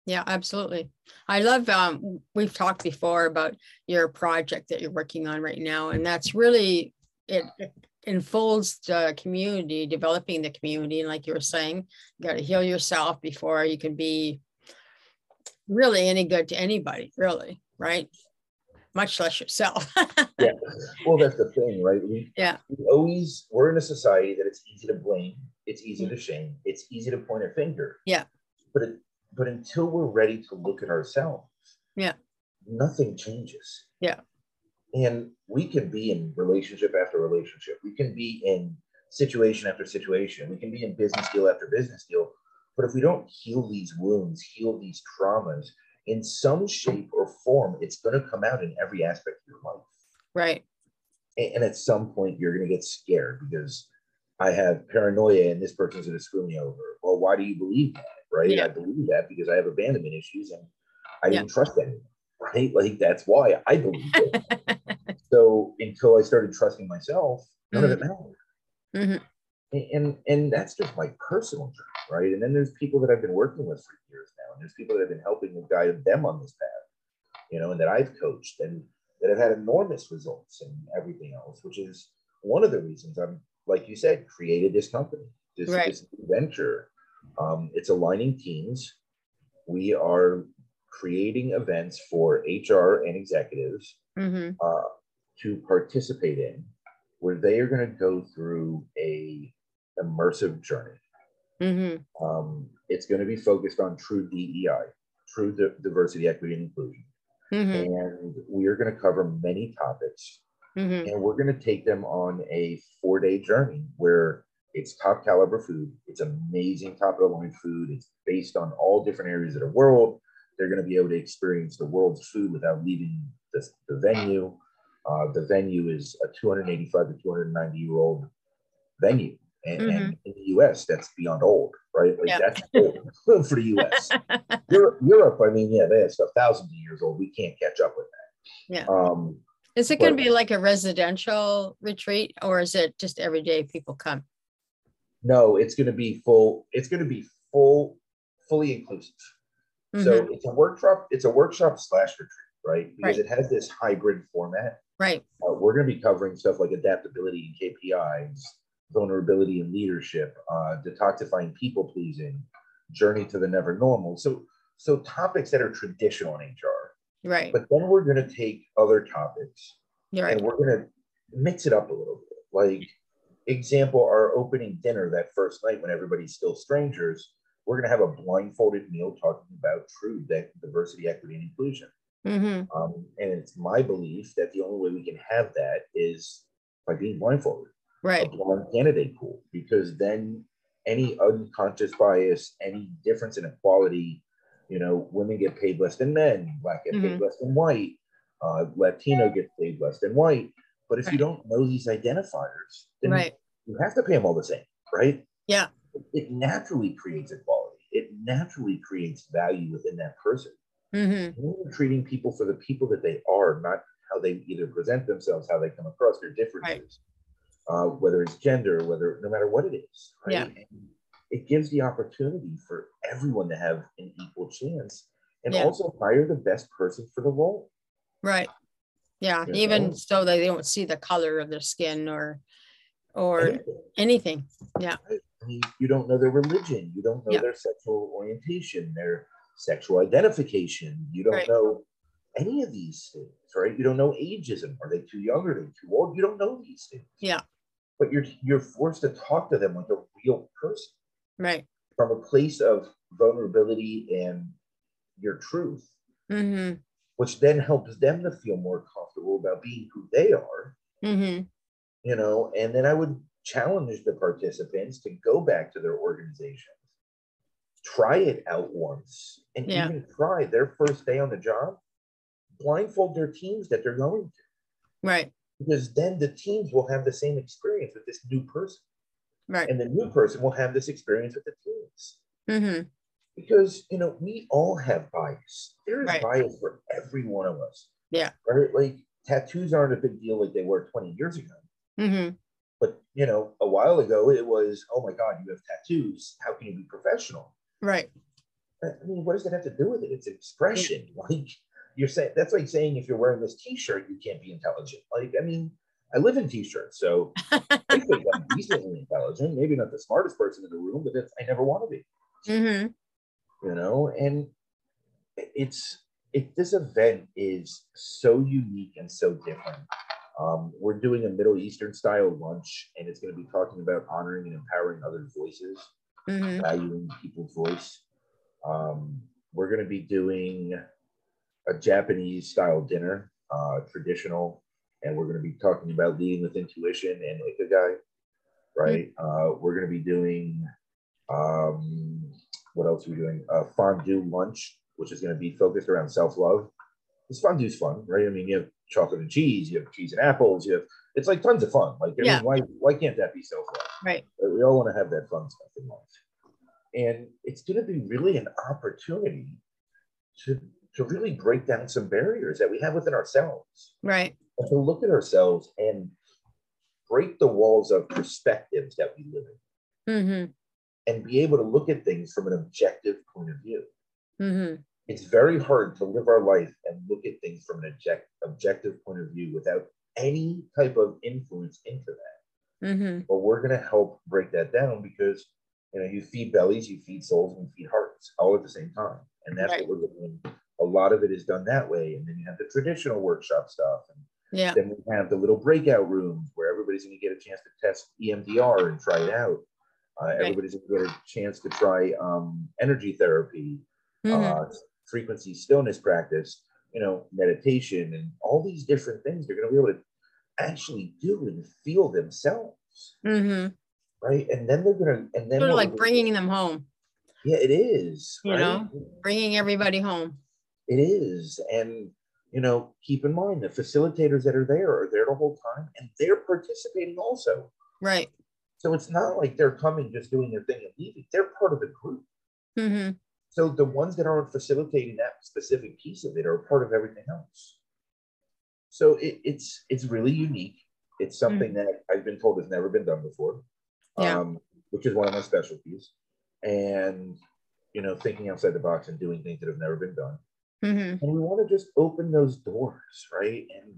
absolutely. I love um we've talked before about your project that you're working on right now and that's really it, it unfolds the community, developing the community and like you were saying, you got to heal yourself before you can be really any good to anybody, really, right? Much less yourself. Yeah. Well, that's the thing, right? We, Yeah. we always, we're in a society that it's easy to blame, it's easy to shame, it's easy to point a finger. Yeah. But it, but until we're ready to look at ourselves, Yeah. nothing changes. Yeah. And we can be in relationship after relationship. We can be in situation after situation. We can be in business deal after business deal. But if we don't heal these wounds, heal these traumas in some shape or form, it's going to come out in every aspect of your life. right. And at some point, you're going to get scared because I have paranoia and this person's going to screw me over. Well, why do you believe that? Right? Yeah. I believe that because I have abandonment issues and I didn't trust anyone. Right? Like that's why I believe it. so until I started trusting myself, none of it mattered. Mhm. A- And and that's just my personal journey, right? And then there's people that I've been working with for years now, and there's people that have been helping to guide them on this path, you know, and that I've coached and that have had enormous results and everything else, which is one of the reasons I'm, like you said, created this company, this, Right. this venture. Um, it's aligning teams. We are creating events for HR and executives hmm uh, to participate in, where they are going to go through a immersive journey. hmm Um, it's going to be focused on true DEI, true di- diversity, equity, and inclusion. hmm And we are going to cover many topics hmm and we're going to take them on a four day journey where it's top caliber food. It's amazing top of the line food. It's based on all different areas of the world. They're going to be able to experience the world's food without leaving the, the venue. Uh, the venue is a 285 to 290 year old venue. And, and in the US, that's beyond old, right? Like Yeah. that's old for the US. Europe, Europe, I mean, yeah, they have stuff thousands of years old. We can't catch up with that. Yeah. Um, Is it going to be like a residential retreat or is it just everyday people come? No, it's going to be full. It's going to be full, fully inclusive. So Mhm. it's a workshop. It's a workshop slash retreat, right? Because Right. it has this hybrid format. Right. Uh, we're going to be covering stuff like adaptability and KPIs, vulnerability and leadership, uh, detoxifying people pleasing, journey to the never normal. So, so topics that are traditional in HR. Right. But then we're going to take other topics You're and we're going to mix it up a little bit. Like example, our opening dinner that first night when everybody's still strangers, we're going to have a blindfolded meal talking about true diversity, equity, and inclusion. Mm-hmm. Um, and it's my belief that the only way we can have that is by being blindfolded, Right. a blind candidate pool, because then any unconscious bias, any difference in equality, you know, women get paid less than men, black get paid Mhm. less than white, uh, Latino gets paid less than white. But if you don't know these identifiers, then Right. you have to pay them all the same, right? Yeah. It naturally creates equality. It naturally creates value within that person. Mm-hmm. When you're treating people for the people that they are, not how they either present themselves, how they come across, their differences, uh, whether it's gender, whether no matter what it is, right? Yeah. And it gives the opportunity for everyone to have an equal chance and Yeah. also hire the best person for the role. Right. Yeah. You Even know? so they don't see the color of their skin or or Anything. anything. I mean, you don't know their religion, you don't know Yeah. their sexual orientation, their sexual identification, you don't Right. know any of these things, right? You don't know ageism. Are they too young? Are they too old? You don't know these things. Yeah. But you're you're forced to talk to them like a real person Right. from a place of vulnerability and your truth, Mm-hmm. which then helps them to feel more comfortable about being who they are, Mm-hmm. you know. And then I would challenge the participants to go back to their organizations, try it out once, and Yeah. even try their first day on the job, blindfold their teams that they're going to, Right. because then the teams will have the same experience with this new person, Right. and the new person will have this experience with the teams. Mm-hmm. because you know we all have bias. There is Right. bias for every one of us. Yeah. Right. Like tattoos aren't a big deal like they were 20 years ago. Mm-hmm. But you know, a while ago it was, oh my God, you have tattoos. How can you be professional? Right. I mean, what does that have to do with it? It's expression. Like you're saying that's like saying if you're wearing this t-shirt, you can't be intelligent. Like, I mean, I live in t-shirts, so I think I'm decently intelligent. Maybe not the smartest person in the room, but I never want to be. Mm-hmm. you know and it's it this event is so unique and so different um, we're doing a middle eastern style lunch and it's going to be talking about honoring and empowering other voices Mm-hmm. valuing people's voice um, we're going to be doing a japanese style dinner uh, traditional and we're going to be talking about leading with intuition and ikigai right uh, we're going to be doing um, what else are we doing? Uh, fondue lunch, which is going to be focused around self love. It's This fondue's fun, right? I mean, you have chocolate and cheese, you have cheese and apples, you have it's like tons of fun. Like, I Yeah. mean, why why can't that be self love? Right. We all want to have that fun stuff in life, and it's going to be really an opportunity to to really break down some barriers that we have within ourselves, Right. and to look at ourselves and break the walls of perspectives that we live in Mm-hmm. and be able to look at things from an objective point of view. Mm-hmm. It's very hard to live our life and look at things from an object, objective point of view without any type of influence into that. Mm-hmm. But we're going to help break that down because you know you feed bellies, you feed souls, and you feed hearts all at the same time, and that's Right. what we're doing. A lot of it is done that way, and then you have the traditional workshop stuff, and Yeah. then we have the little breakout rooms where everybody's going to get a chance to test EMDR and try it out. Uh, Everybody's going to get a chance to try um, energy therapy, Mm-hmm. uh, frequency stillness practice, you know, meditation, and all these different things they're going to be able to actually do and feel themselves, mm-hmm. right? And then they're going to, and then Sort of like bringing them home, Yeah, it is. You right? know? bringing everybody home. It is. And, you know, keep in mind the facilitators that are there are there the whole time and they're participating also. Right. So it's not like they're coming, just doing their thing and leaving. They're part of the group. Mm-hmm. So the ones that aren't facilitating that specific piece of it are part of everything else. So it, it's it's really unique. It's something that I've been told has never been done before, Yeah. um, which is one of my specialties. And you know, thinking outside the box and doing things that have never been done. Mm-hmm. And we want to just open those doors, right? And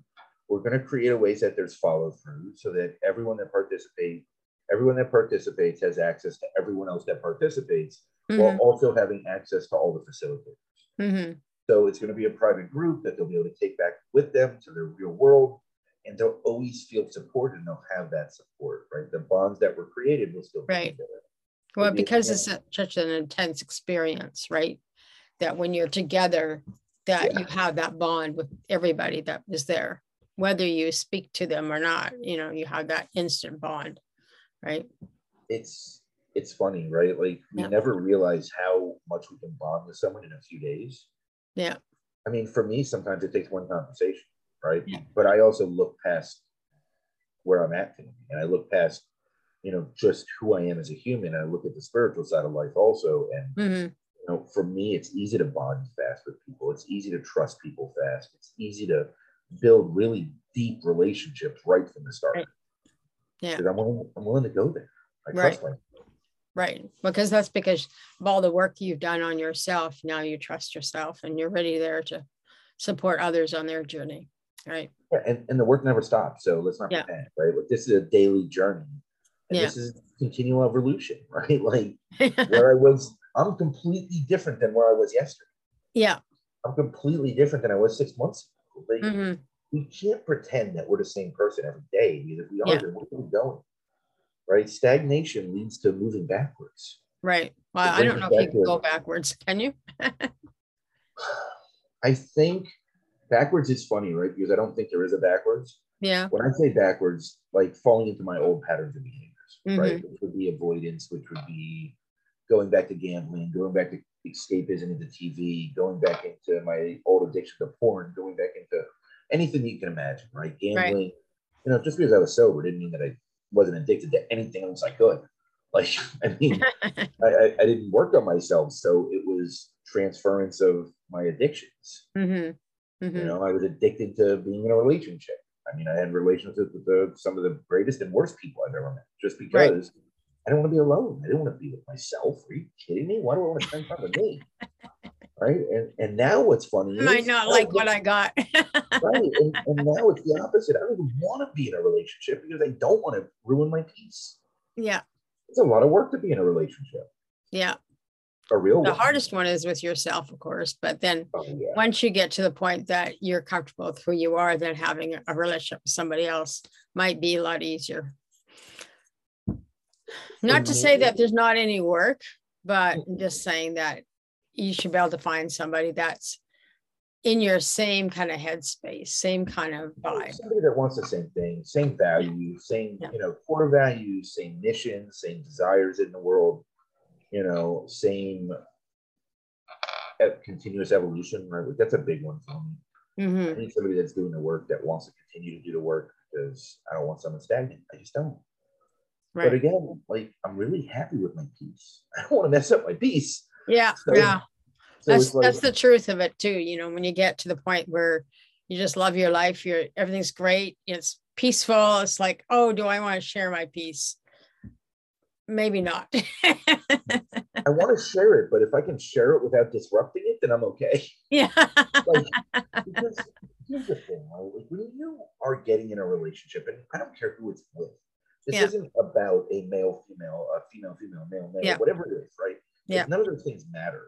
we're going to create a ways that there's follow through so that everyone that participates, everyone that participates has access to everyone else that participates while Mm-hmm. also having access to all the facilitators. Mm-hmm. So it's going to be a private group that they'll be able to take back with them to their real world and they'll always feel supported and they'll have that support, right? The bonds that were created will still right. Well, because it's such an intense experience, right? That when you're together, that yeah. you have that bond with everybody that was there, whether you speak to them or not, you know, you have that instant bond, right? It's it's funny, right? Like we yeah. never realize how much we can bond with someone in a few days. Yeah. I mean, for me, sometimes it takes one conversation, right? Yeah. But I also look past where I'm at and I look past, you know, just who I am as a human. I look at the spiritual side of life also. And mm-hmm. you know, for me, it's easy to bond fast with people. It's easy to trust people fast. It's easy to build really deep relationships right from the start. Right. Yeah. I'm willing, I'm willing to go there. I trust right. Right. Because that's because of all the work you've done on yourself. Now you trust yourself and you're ready there to support others on their journey. Right. Yeah, and, and the work never stops. So let's not yeah. pretend, right? Like this is a daily journey. And yeah. this is continual evolution, right? Like where I was, I'm completely different than where I was yesterday. Yeah. I'm completely different than I was six months ago. Like, mm-hmm. We can't pretend that we're the same person every day because if we are, yeah. then where are we going? Right? Stagnation leads to moving backwards. Right. Well, I don't know if you can go backwards. Can you? I think backwards is funny, right? Because I don't think there is a backwards. Yeah. When I say backwards, like falling into my old patterns of behaviors, mm-hmm. right? Which would be avoidance, which would be going back to gambling, going back to escapism into TV, going back into my old addiction to porn, going back into anything you can imagine, right? Gambling. Right. You know, just because I was sober didn't mean that I wasn't addicted to anything else I could. Like, I mean, I, I, didn't work on myself. So it was transference of my addictions. Mm-hmm. Mm-hmm. You know, I was addicted to being in a relationship. I mean, I had relationships with the, some of the greatest and worst people I've ever met just because right. I don't want to be alone. I didn't want to be with myself. Are you kidding me? Why do I want to spend time with me? right? And and now what's funny I might not like what I got. right. And, and now it's the opposite. I don't even want to be in a relationship because I don't want to ruin my peace. Yeah. It's a lot of work to be in a relationship. Yeah. A real the one. hardest one is with yourself, of course. But then oh, yeah. once you get to the point that you're comfortable with who you are, then having a relationship with somebody else might be a lot easier. Not to say that there's not any work, but I'm just saying that you should be able to find somebody that's in your same kind of headspace, same kind of vibe. Somebody that wants the same thing, same values, same, yeah. you know, core values, same mission, same desires in the world, you know, same continuous evolution, right? That's a big one for me. Mm-hmm. I need somebody that's doing the work that wants to continue to do the work because I don't want someone stagnant. I just don't. Right. But again, like I'm really happy with my peace. I don't want to mess up my peace. Yeah, so, yeah. So that's like, that's the truth of it too. You know, when you get to the point where you just love your life, you're everything's great, it's peaceful. It's like, oh, do I want to share my peace? Maybe not. I want to share it, but if I can share it without disrupting it, then I'm okay. Yeah. like, because here's the thing, right? Like when you are getting in a relationship, and I don't care who it's with, this yeah. isn't about a male, female, a female, female, male, male, yeah. whatever it is, right? Yeah. None of those things matter.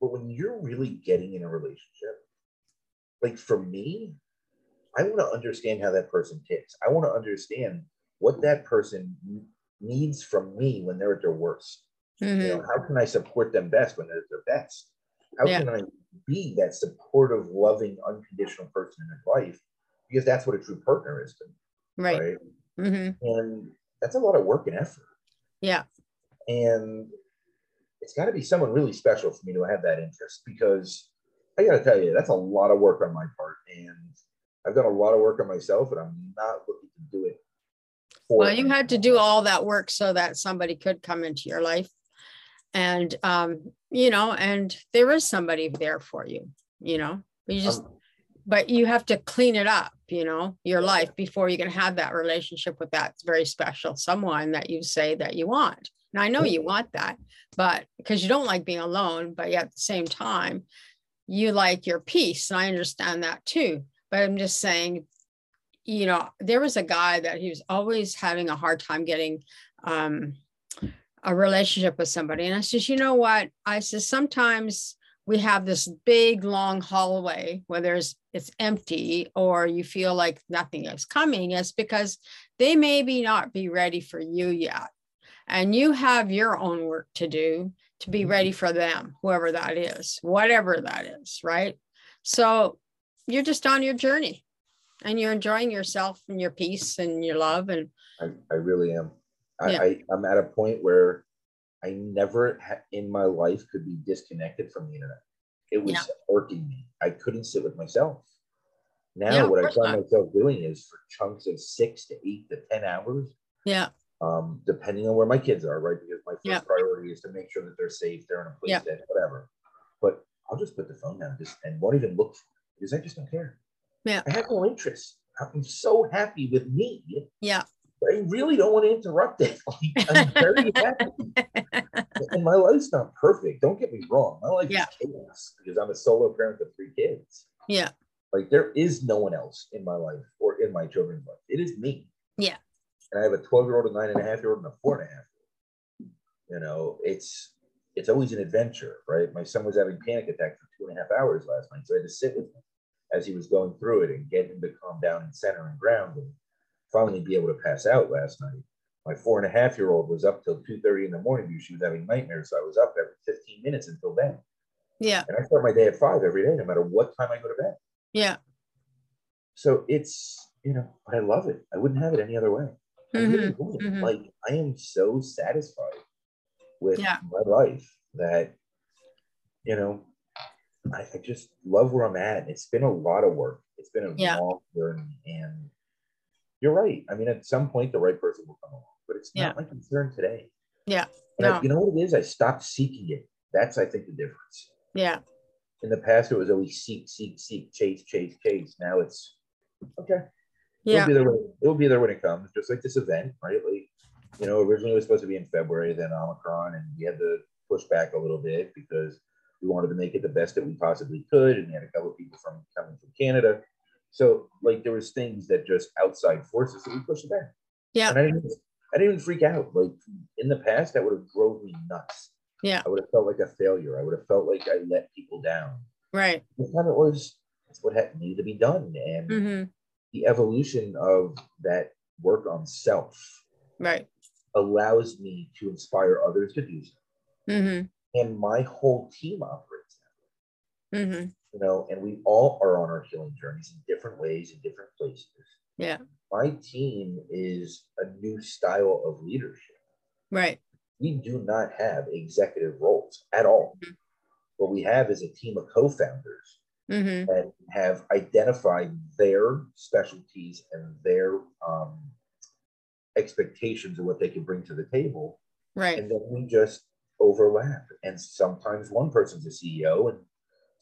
But when you're really getting in a relationship, like for me, I want to understand how that person ticks. I want to understand what that person needs from me when they're at their worst. Mm-hmm. You know, how can I support them best when they're at their best? How yeah. can I be that supportive, loving, unconditional person in their life? Because that's what a true partner is to me. Right. right? Mm-hmm. And that's a lot of work and effort. Yeah. And it's got to be someone really special for me to have that interest because I got to tell you, that's a lot of work on my part. And I've done a lot of work on myself, and I'm not looking to do it. well, you had to do all that work so that somebody could come into your life. And, um, you know, and there is somebody there for you, you know, you just, um, but you have to clean it up, you know, your life before you can have that relationship with that very special someone that you say that you want. Now I know you want that, but because you don't like being alone, but yet at the same time, you like your peace. And I understand that too. But I'm just saying, you know, there was a guy that he was always having a hard time getting um, a relationship with somebody. And I says, you know what? I says, sometimes we have this big long hallway where there's it's empty or you feel like nothing is coming it's because they maybe not be ready for you yet. And you have your own work to do to be ready for them whoever that is whatever that is right? So you're just on your journey and you're enjoying yourself and your peace and your love and I, I really am. I, Yeah. I i'm at a point where i never ha- in my life could be disconnected from the internet it was Yeah. irking me i couldn't sit with myself now Yeah, what i find not. myself doing is for chunks of six to eight to ten hours yeah um, depending on where my kids are, right? Because my first Yeah. priority is to make sure that they're safe, they're in a place Yeah. that whatever. But I'll just put the phone down, just and won't even look for it because I just don't care. Yeah. I have no interest. I'm so happy with me. yeah I really don't want to interrupt it. Like, I'm very happy, and my life's not perfect. Don't get me wrong. My life Yeah. is chaos because I'm a solo parent of three kids. yeah Like there is no one else in my life or in my children's life. It is me. Yeah. And I have a 12 year old, a nine and a half year old, and a four and a half year old. You know, it's it's always an adventure, right? My son was having panic attacks for two and a half hours last night. So I had to sit with him as he was going through it and get him to calm down and center and ground and finally be able to pass out last night. My four and a half year old was up till 2:30 in the morning because she was having nightmares. So I was up every 15 minutes until then. yeah And I start my day at five every day, no matter what time I go to bed. yeah So it's, you know, but I love it. I wouldn't have it any other way. I really mhm. Like I am so satisfied with Yeah. my life that, you know, I, I just love where I'm at. It's been a lot of work. It's been a Yeah. long journey. And you're right. I mean, at some point the right person will come along, but it's Yeah. not my concern today. Yeah. And I- you know what it is? I stopped seeking it. That's I think the difference yeah in the past it was always seek, seek, seek, chase, chase, chase. Now it's okay. yeah It'll be there when it'll be there when it comes, just like this event, right? Like, you know, originally it was supposed to be in February, then Omicron, and we had to push back a little bit because we wanted to make it the best that we possibly could, and we had a couple of people from coming from Canada. So like there was things that just outside forces that we pushed it back. Yeah. And I didn't I didn't even freak out. Like in the past, that would have drove me nuts. Yeah. I would have felt like a failure. I would have felt like I let people down. right This time it was it's what had needed to be done. And hmm the evolution of that work on self right allows me to inspire others to do so. hmm And my whole team operates that way, hmm you know, and we all are on our healing journeys in different ways, in different places. Yeah. My team is a new style of leadership. right We do not have executive roles at all. Mhm. What we have is a team of co founders hmm that have identified their specialties and their um, expectations of what they can bring to the table. right And then we just overlap. And sometimes one person's a CEO, and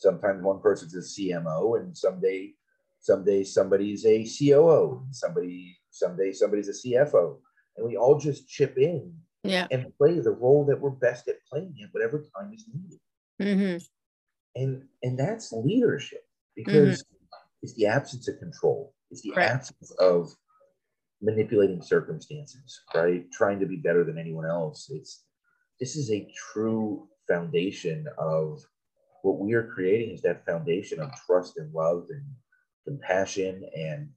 sometimes one person's a CMO, and someday, someday somebody's a COO, somebody, someday somebody's a CFO. And we all just chip in yeah. and play the role that we're best at playing at whatever time is needed. Hmm and and that's leadership because it's the absence of control. It's the Mm-hmm. Absence of manipulating circumstances right? Trying to be better than anyone else. It's this is a true foundation of what we are creating is that foundation of trust and love and compassion and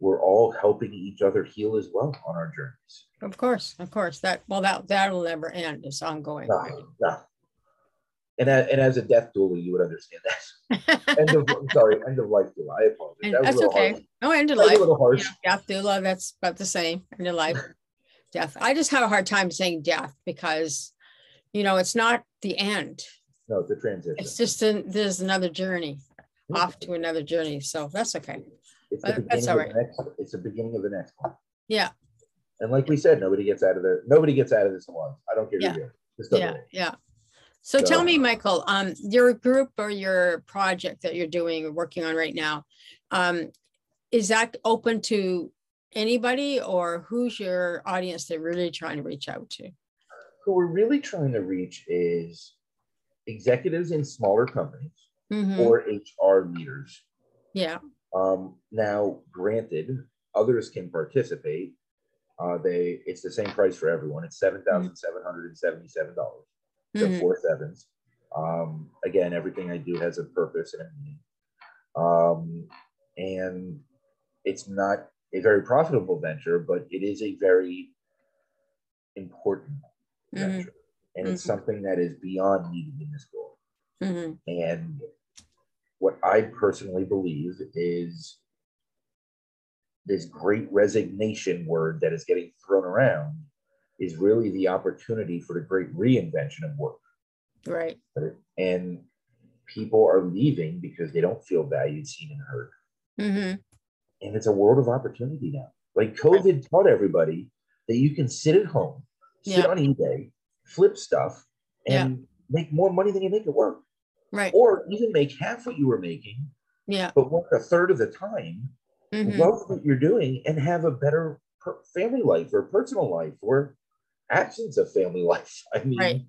we're all helping each other heal as well on our journeys of course of course that well that that'll never end it's ongoing no, no. And, and as a death doula, you would understand that. end of, I'm sorry, end of life doula. I apologize. And That that's okay. No, end of life. a little harsh. Yeah, death doula, uh, that's about the same. End of life. Death. I just have a hard time saying death because, you know, it's not the end. No, it's a transition. It's just an, there's another journey, off to another journey. So that's okay. It's but the that's beginning all of the next. It's the beginning of the next one. Yeah, And like we said, nobody gets out of there. Nobody gets out of this alone. I don't care Yeah. who you. Yeah, work. yeah. So tell me, Michael, um, your group or your project that you're doing or working on right now, um, is that open to anybody or who's your audience that you're really trying to reach out to? Who we're really trying to reach is executives in smaller companies Mhm. or HR leaders. Yeah, Um, now, granted, others can participate. Uh, they it's the same price for everyone. It's seven thousand seven hundred and seventy-seven dollars. So Mhm. four sevens. Um, again, everything I do has a purpose and a meaning. Um, and it's not a very profitable venture, but it is a very important mm-hmm. venture. And mm-hmm. it's something that is beyond meeting in this goal. Mm-hmm. And what I personally believe is this great resignation word that is getting thrown around is really the opportunity for the great reinvention of work. Right. And people are leaving because they don't feel valued, seen, and heard. Mm-hmm. And it's a world of opportunity now. Like COVID right. taught everybody that you can sit at home, sit yeah. on eBay, flip stuff, and yeah. make more money than you make at work. Right. Or even make half what you were making. Yeah. But work a third of the time, mm-hmm. love what you're doing, and have a better per- family life or personal life or absence of family life. I mean, right.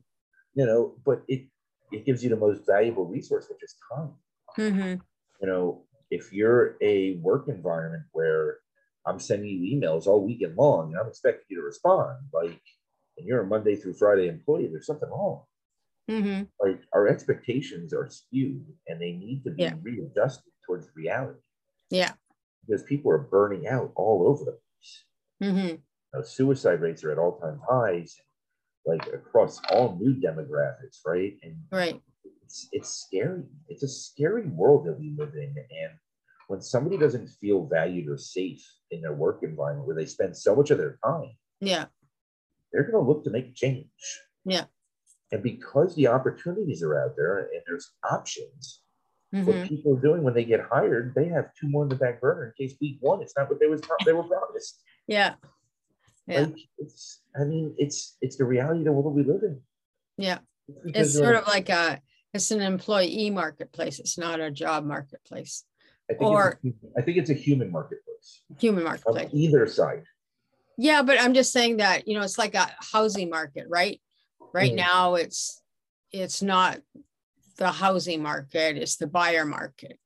you know, but it it gives you the most valuable resource, which is time. Mm-hmm. You know, if you're a work environment where I'm sending you emails all weekend long and I'm expecting you to respond, like, and you're a Monday through Friday employee, there's something wrong. Mm-hmm. Like our expectations are skewed and they need to be yeah. readjusted towards reality. Yeah. Because people are burning out all over the place. Mm-hmm. Know, suicide rates are at all time highs, like across all new demographics, right? And right. It's, it's scary. It's a scary world that we live in. And when somebody doesn't feel valued or safe in their work environment where they spend so much of their time, yeah, they're going to look to make change. Yeah. And because the opportunities are out there and there's options, mm-hmm. what people are doing when they get hired, they have two more in the back burner in case week one, it's not what they was they were promised. Yeah. Yeah. Like it's I mean, it's it's the reality of the world we live in. Yeah. It's, it's sort of like a it's an employee marketplace. It's not a job marketplace. I think or a, I think it's a human marketplace. Human marketplace. On either side. Yeah, but I'm just saying that, you know, it's like a housing market, right? Right mm. now it's it's not the housing market, it's the buyer market.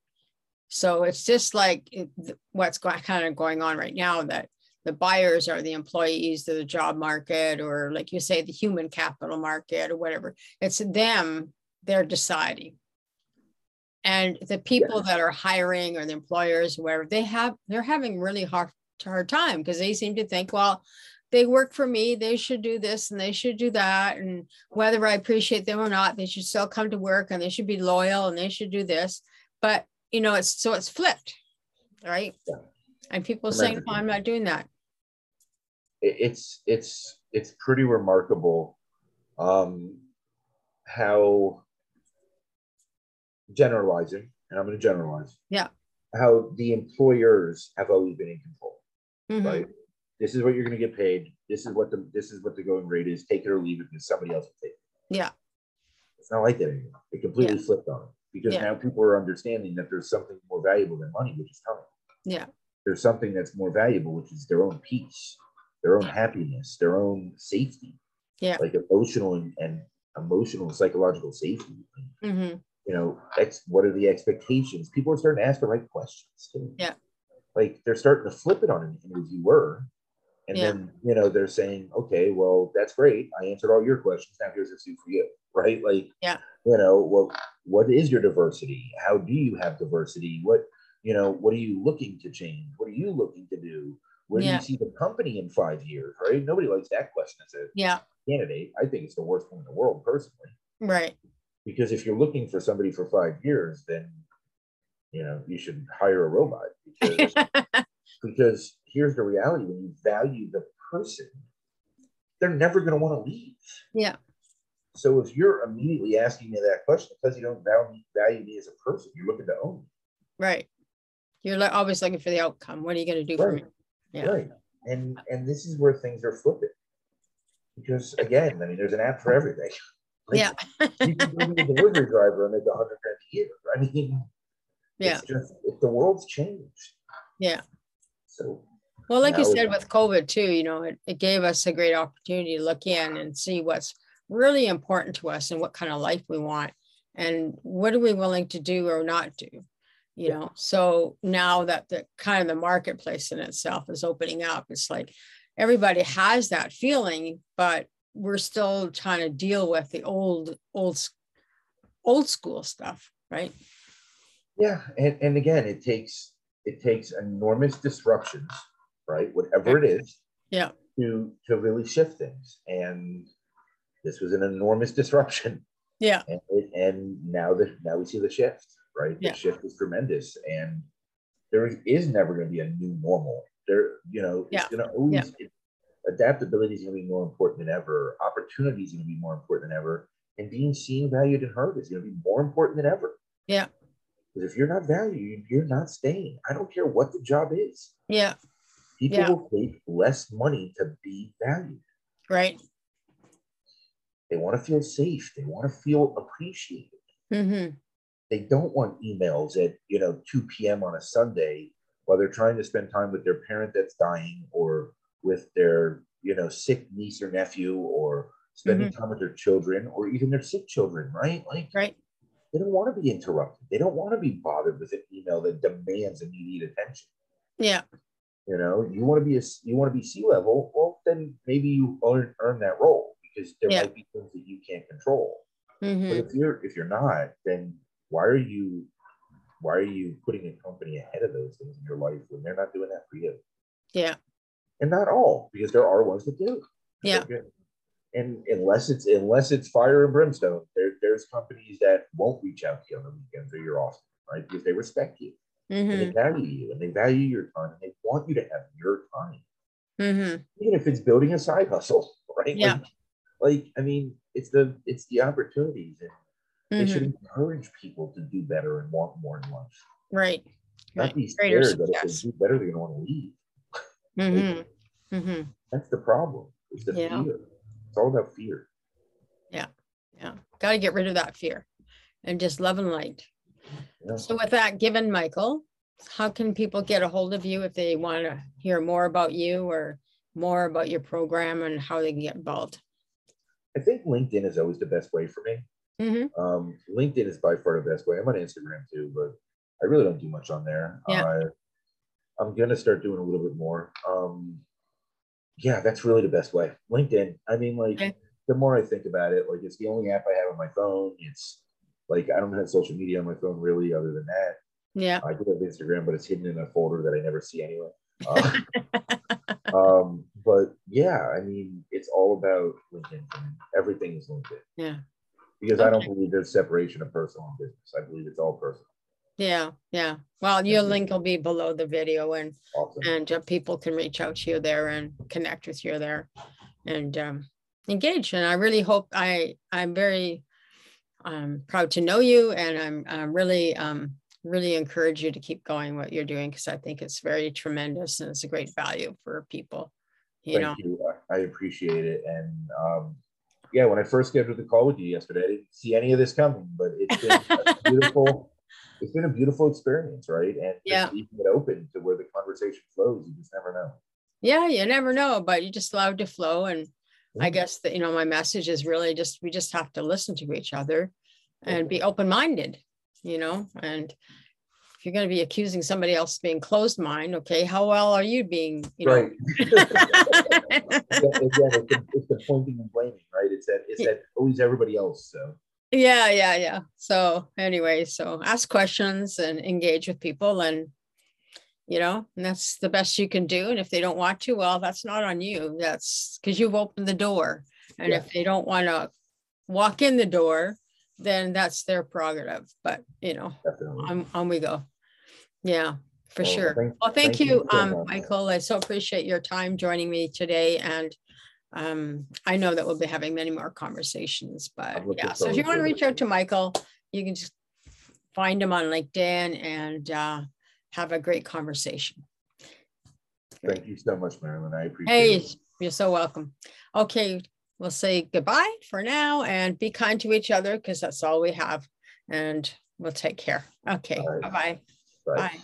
So it's just like it, what's going, kind of going on right now that the buyers are the employees of the job market or like you say the human capital market or whatever it's them they're deciding and the people that are hiring or the employers whoever they have they're having really hard hard time because they seem to think well they work for me they should do this and they should do that and whether i appreciate them or not they should still come to work and they should be loyal and they should do this but you know it's so it's flipped right yeah. and people saying oh, i'm not doing that it's it's it's pretty remarkable um, how generalizing, and I'm going to generalize. Yeah. How the employers have always been in control, mm-hmm. right? This is what you're going to get paid. This is what the this is what the going rate is. Take it or leave it because somebody else will take it. Yeah. It's not like that anymore. It completely yeah. flipped on it because yeah. now people are understanding that there's something more valuable than money, which is time. Yeah. There's something that's more valuable, which is their own peace their own happiness, their own safety. Yeah. Like emotional and, and emotional and psychological safety. Mm-hmm. You know, ex- what are the expectations? People are starting to ask the right questions. Too. Yeah. Like they're starting to flip it on an interviewer. And yeah. then, you know, they're saying, okay, well, that's great. I answered all your questions. Now here's a suit for you. Right. Like, yeah. You know, well, what is your diversity? How do you have diversity? What, you know, what are you looking to change? What are you looking to do? Where yeah. do you see the company in five years? Right? Nobody likes that question as a yeah. candidate. I think it's the worst one in the world, personally. Right. Because if you're looking for somebody for five years, then you know you should hire a robot. Because, because here's the reality: when you value the person, they're never going to want to leave. Yeah. So if you're immediately asking me that question because you don't value, value me as a person, you're looking to own me. Right. You're always looking for the outcome. What are you going to do right. for me? Yeah. Right. And and this is where things are flipping. Because again, I mean, there's an app for everything. Like, yeah. you can be a delivery driver and make a hundred grand a year. I mean, yeah. It's just the world's changed. Yeah. So well, like you said with COVID too, you know, it, it gave us a great opportunity to look in and see what's really important to us and what kind of life we want and what are we willing to do or not do you know so now that the kind of the marketplace in itself is opening up it's like everybody has that feeling but we're still trying to deal with the old old old school stuff, right? Yeah, and, and again, it takes it takes enormous disruptions, right? Whatever it is, yeah, to to really shift things. And this was an enormous disruption. Yeah, and, and now that now we see the shift, right? Yeah. The shift is tremendous, and there is never going to be a new normal. There, you know, Yeah. it's going to always it- adaptability is going to be more important than ever. Opportunity is going to be more important than ever, and being seen, valued, and heard is going to be more important than ever. Yeah. Because if you're not valued, you're not staying. I don't care what the job is. yeah, People Yeah. will take less money to be valued. right. They want to feel safe. They want to feel appreciated. Mm-hmm. They don't want emails at you know 2 p.m. on a Sunday while they're trying to spend time with their parent that's dying or with their you know sick niece or nephew or spending time with their children or even their sick children, right? Like Right. They don't want to be interrupted. They don't want to be bothered with an email that demands immediate attention. Yeah. You know, you want to be a you want to be C level. Well, then maybe you earn, earn that role because there Yeah. might be things that you can't control. Mm-hmm. But if you're if you're not, then why are you why are you putting a company ahead of those things in your life when they're not doing that for you? Yeah. And not all, because there are ones that do. Yeah. And unless it's unless it's fire and brimstone, there, there's companies that won't reach out to you on the weekends or you're off, right? Because they respect you and Mm-hmm. they value you and they value your time and they want you to have your time Mm-hmm. even if it's building a side hustle, right? Yeah. Like, like, I mean, it's the it's the opportunities, and they Mm-hmm. should encourage people to do better and want more in life. Right. Not Right. be Greater scared that if success. they do better, they're going to want to leave. Mm-hmm. Mm-hmm. That's the problem. It's the Yeah. fear. It's all about fear. Yeah. Yeah got to get rid of that fear and just love and light. know? So with that given, Michael, how can people get a hold of you if they want to hear more about you or more about your program and how they can get involved? I think LinkedIn is always the best way for me. Mm-hmm. Um, LinkedIn is by far the best way. I'm on Instagram too, but I really don't do much on there. Yeah. Uh, I'm gonna start doing a little bit more. Um, yeah, that's really the best way. LinkedIn. I mean, like Okay. the more I think about it, like it's the only app I have on my phone. It's like I don't have social media on my phone really, other than that. Yeah. I do have Instagram, but it's hidden in a folder that I never see anyway. Uh, um, but yeah, I mean, it's all about LinkedIn. Everything is LinkedIn Yeah. because I don't believe there's separation of personal and business. I believe it's all personal. Yeah. Yeah. Well, your link will be below the video and Awesome. and uh, people can reach out to you there and connect with you there and um, engage. And I really hope I I'm very um, proud to know you, and I'm, I'm really um, really encourage you to keep going what you're doing because I think it's very tremendous and it's a great value for people. You know, you. I I appreciate it. And um, yeah, when I first scheduled the call with you yesterday, I didn't see any of this coming, but it's been a beautiful. It's been a beautiful experience, right? And Yeah. leaving it open to where the conversation flows. You just never know. yeah, you never know, but you just allow it to flow. And I guess that you know my message is really just we just have to listen to each other and be open minded. You know, and if you're going to be accusing somebody else of being closed mind, okay, how well are you being? You know, Right. Again, it's, the, it's the pointing and blaming, right? It's that it's that always everybody else. So yeah yeah yeah. So anyway so ask questions and engage with people and you know and that's the best you can do. And if they don't want to well that's not on you. That's because you've opened the door. And Yeah. if they don't want to walk in the door then that's their prerogative. But you know definitely. on, on we go. Yeah for Well, sure. thank- well thank, thank you, you um michael. I so appreciate your time joining me today and um i know that we'll be having many more conversations but yeah so if you want to reach out to michael you can just find him on linkedin and uh have a great conversation Thank you so much, Marilyn. I appreciate hey it. you're so welcome okay we'll say goodbye for now and be kind to each other because that's all we have and we'll take care okay right. bye-bye Bye. bye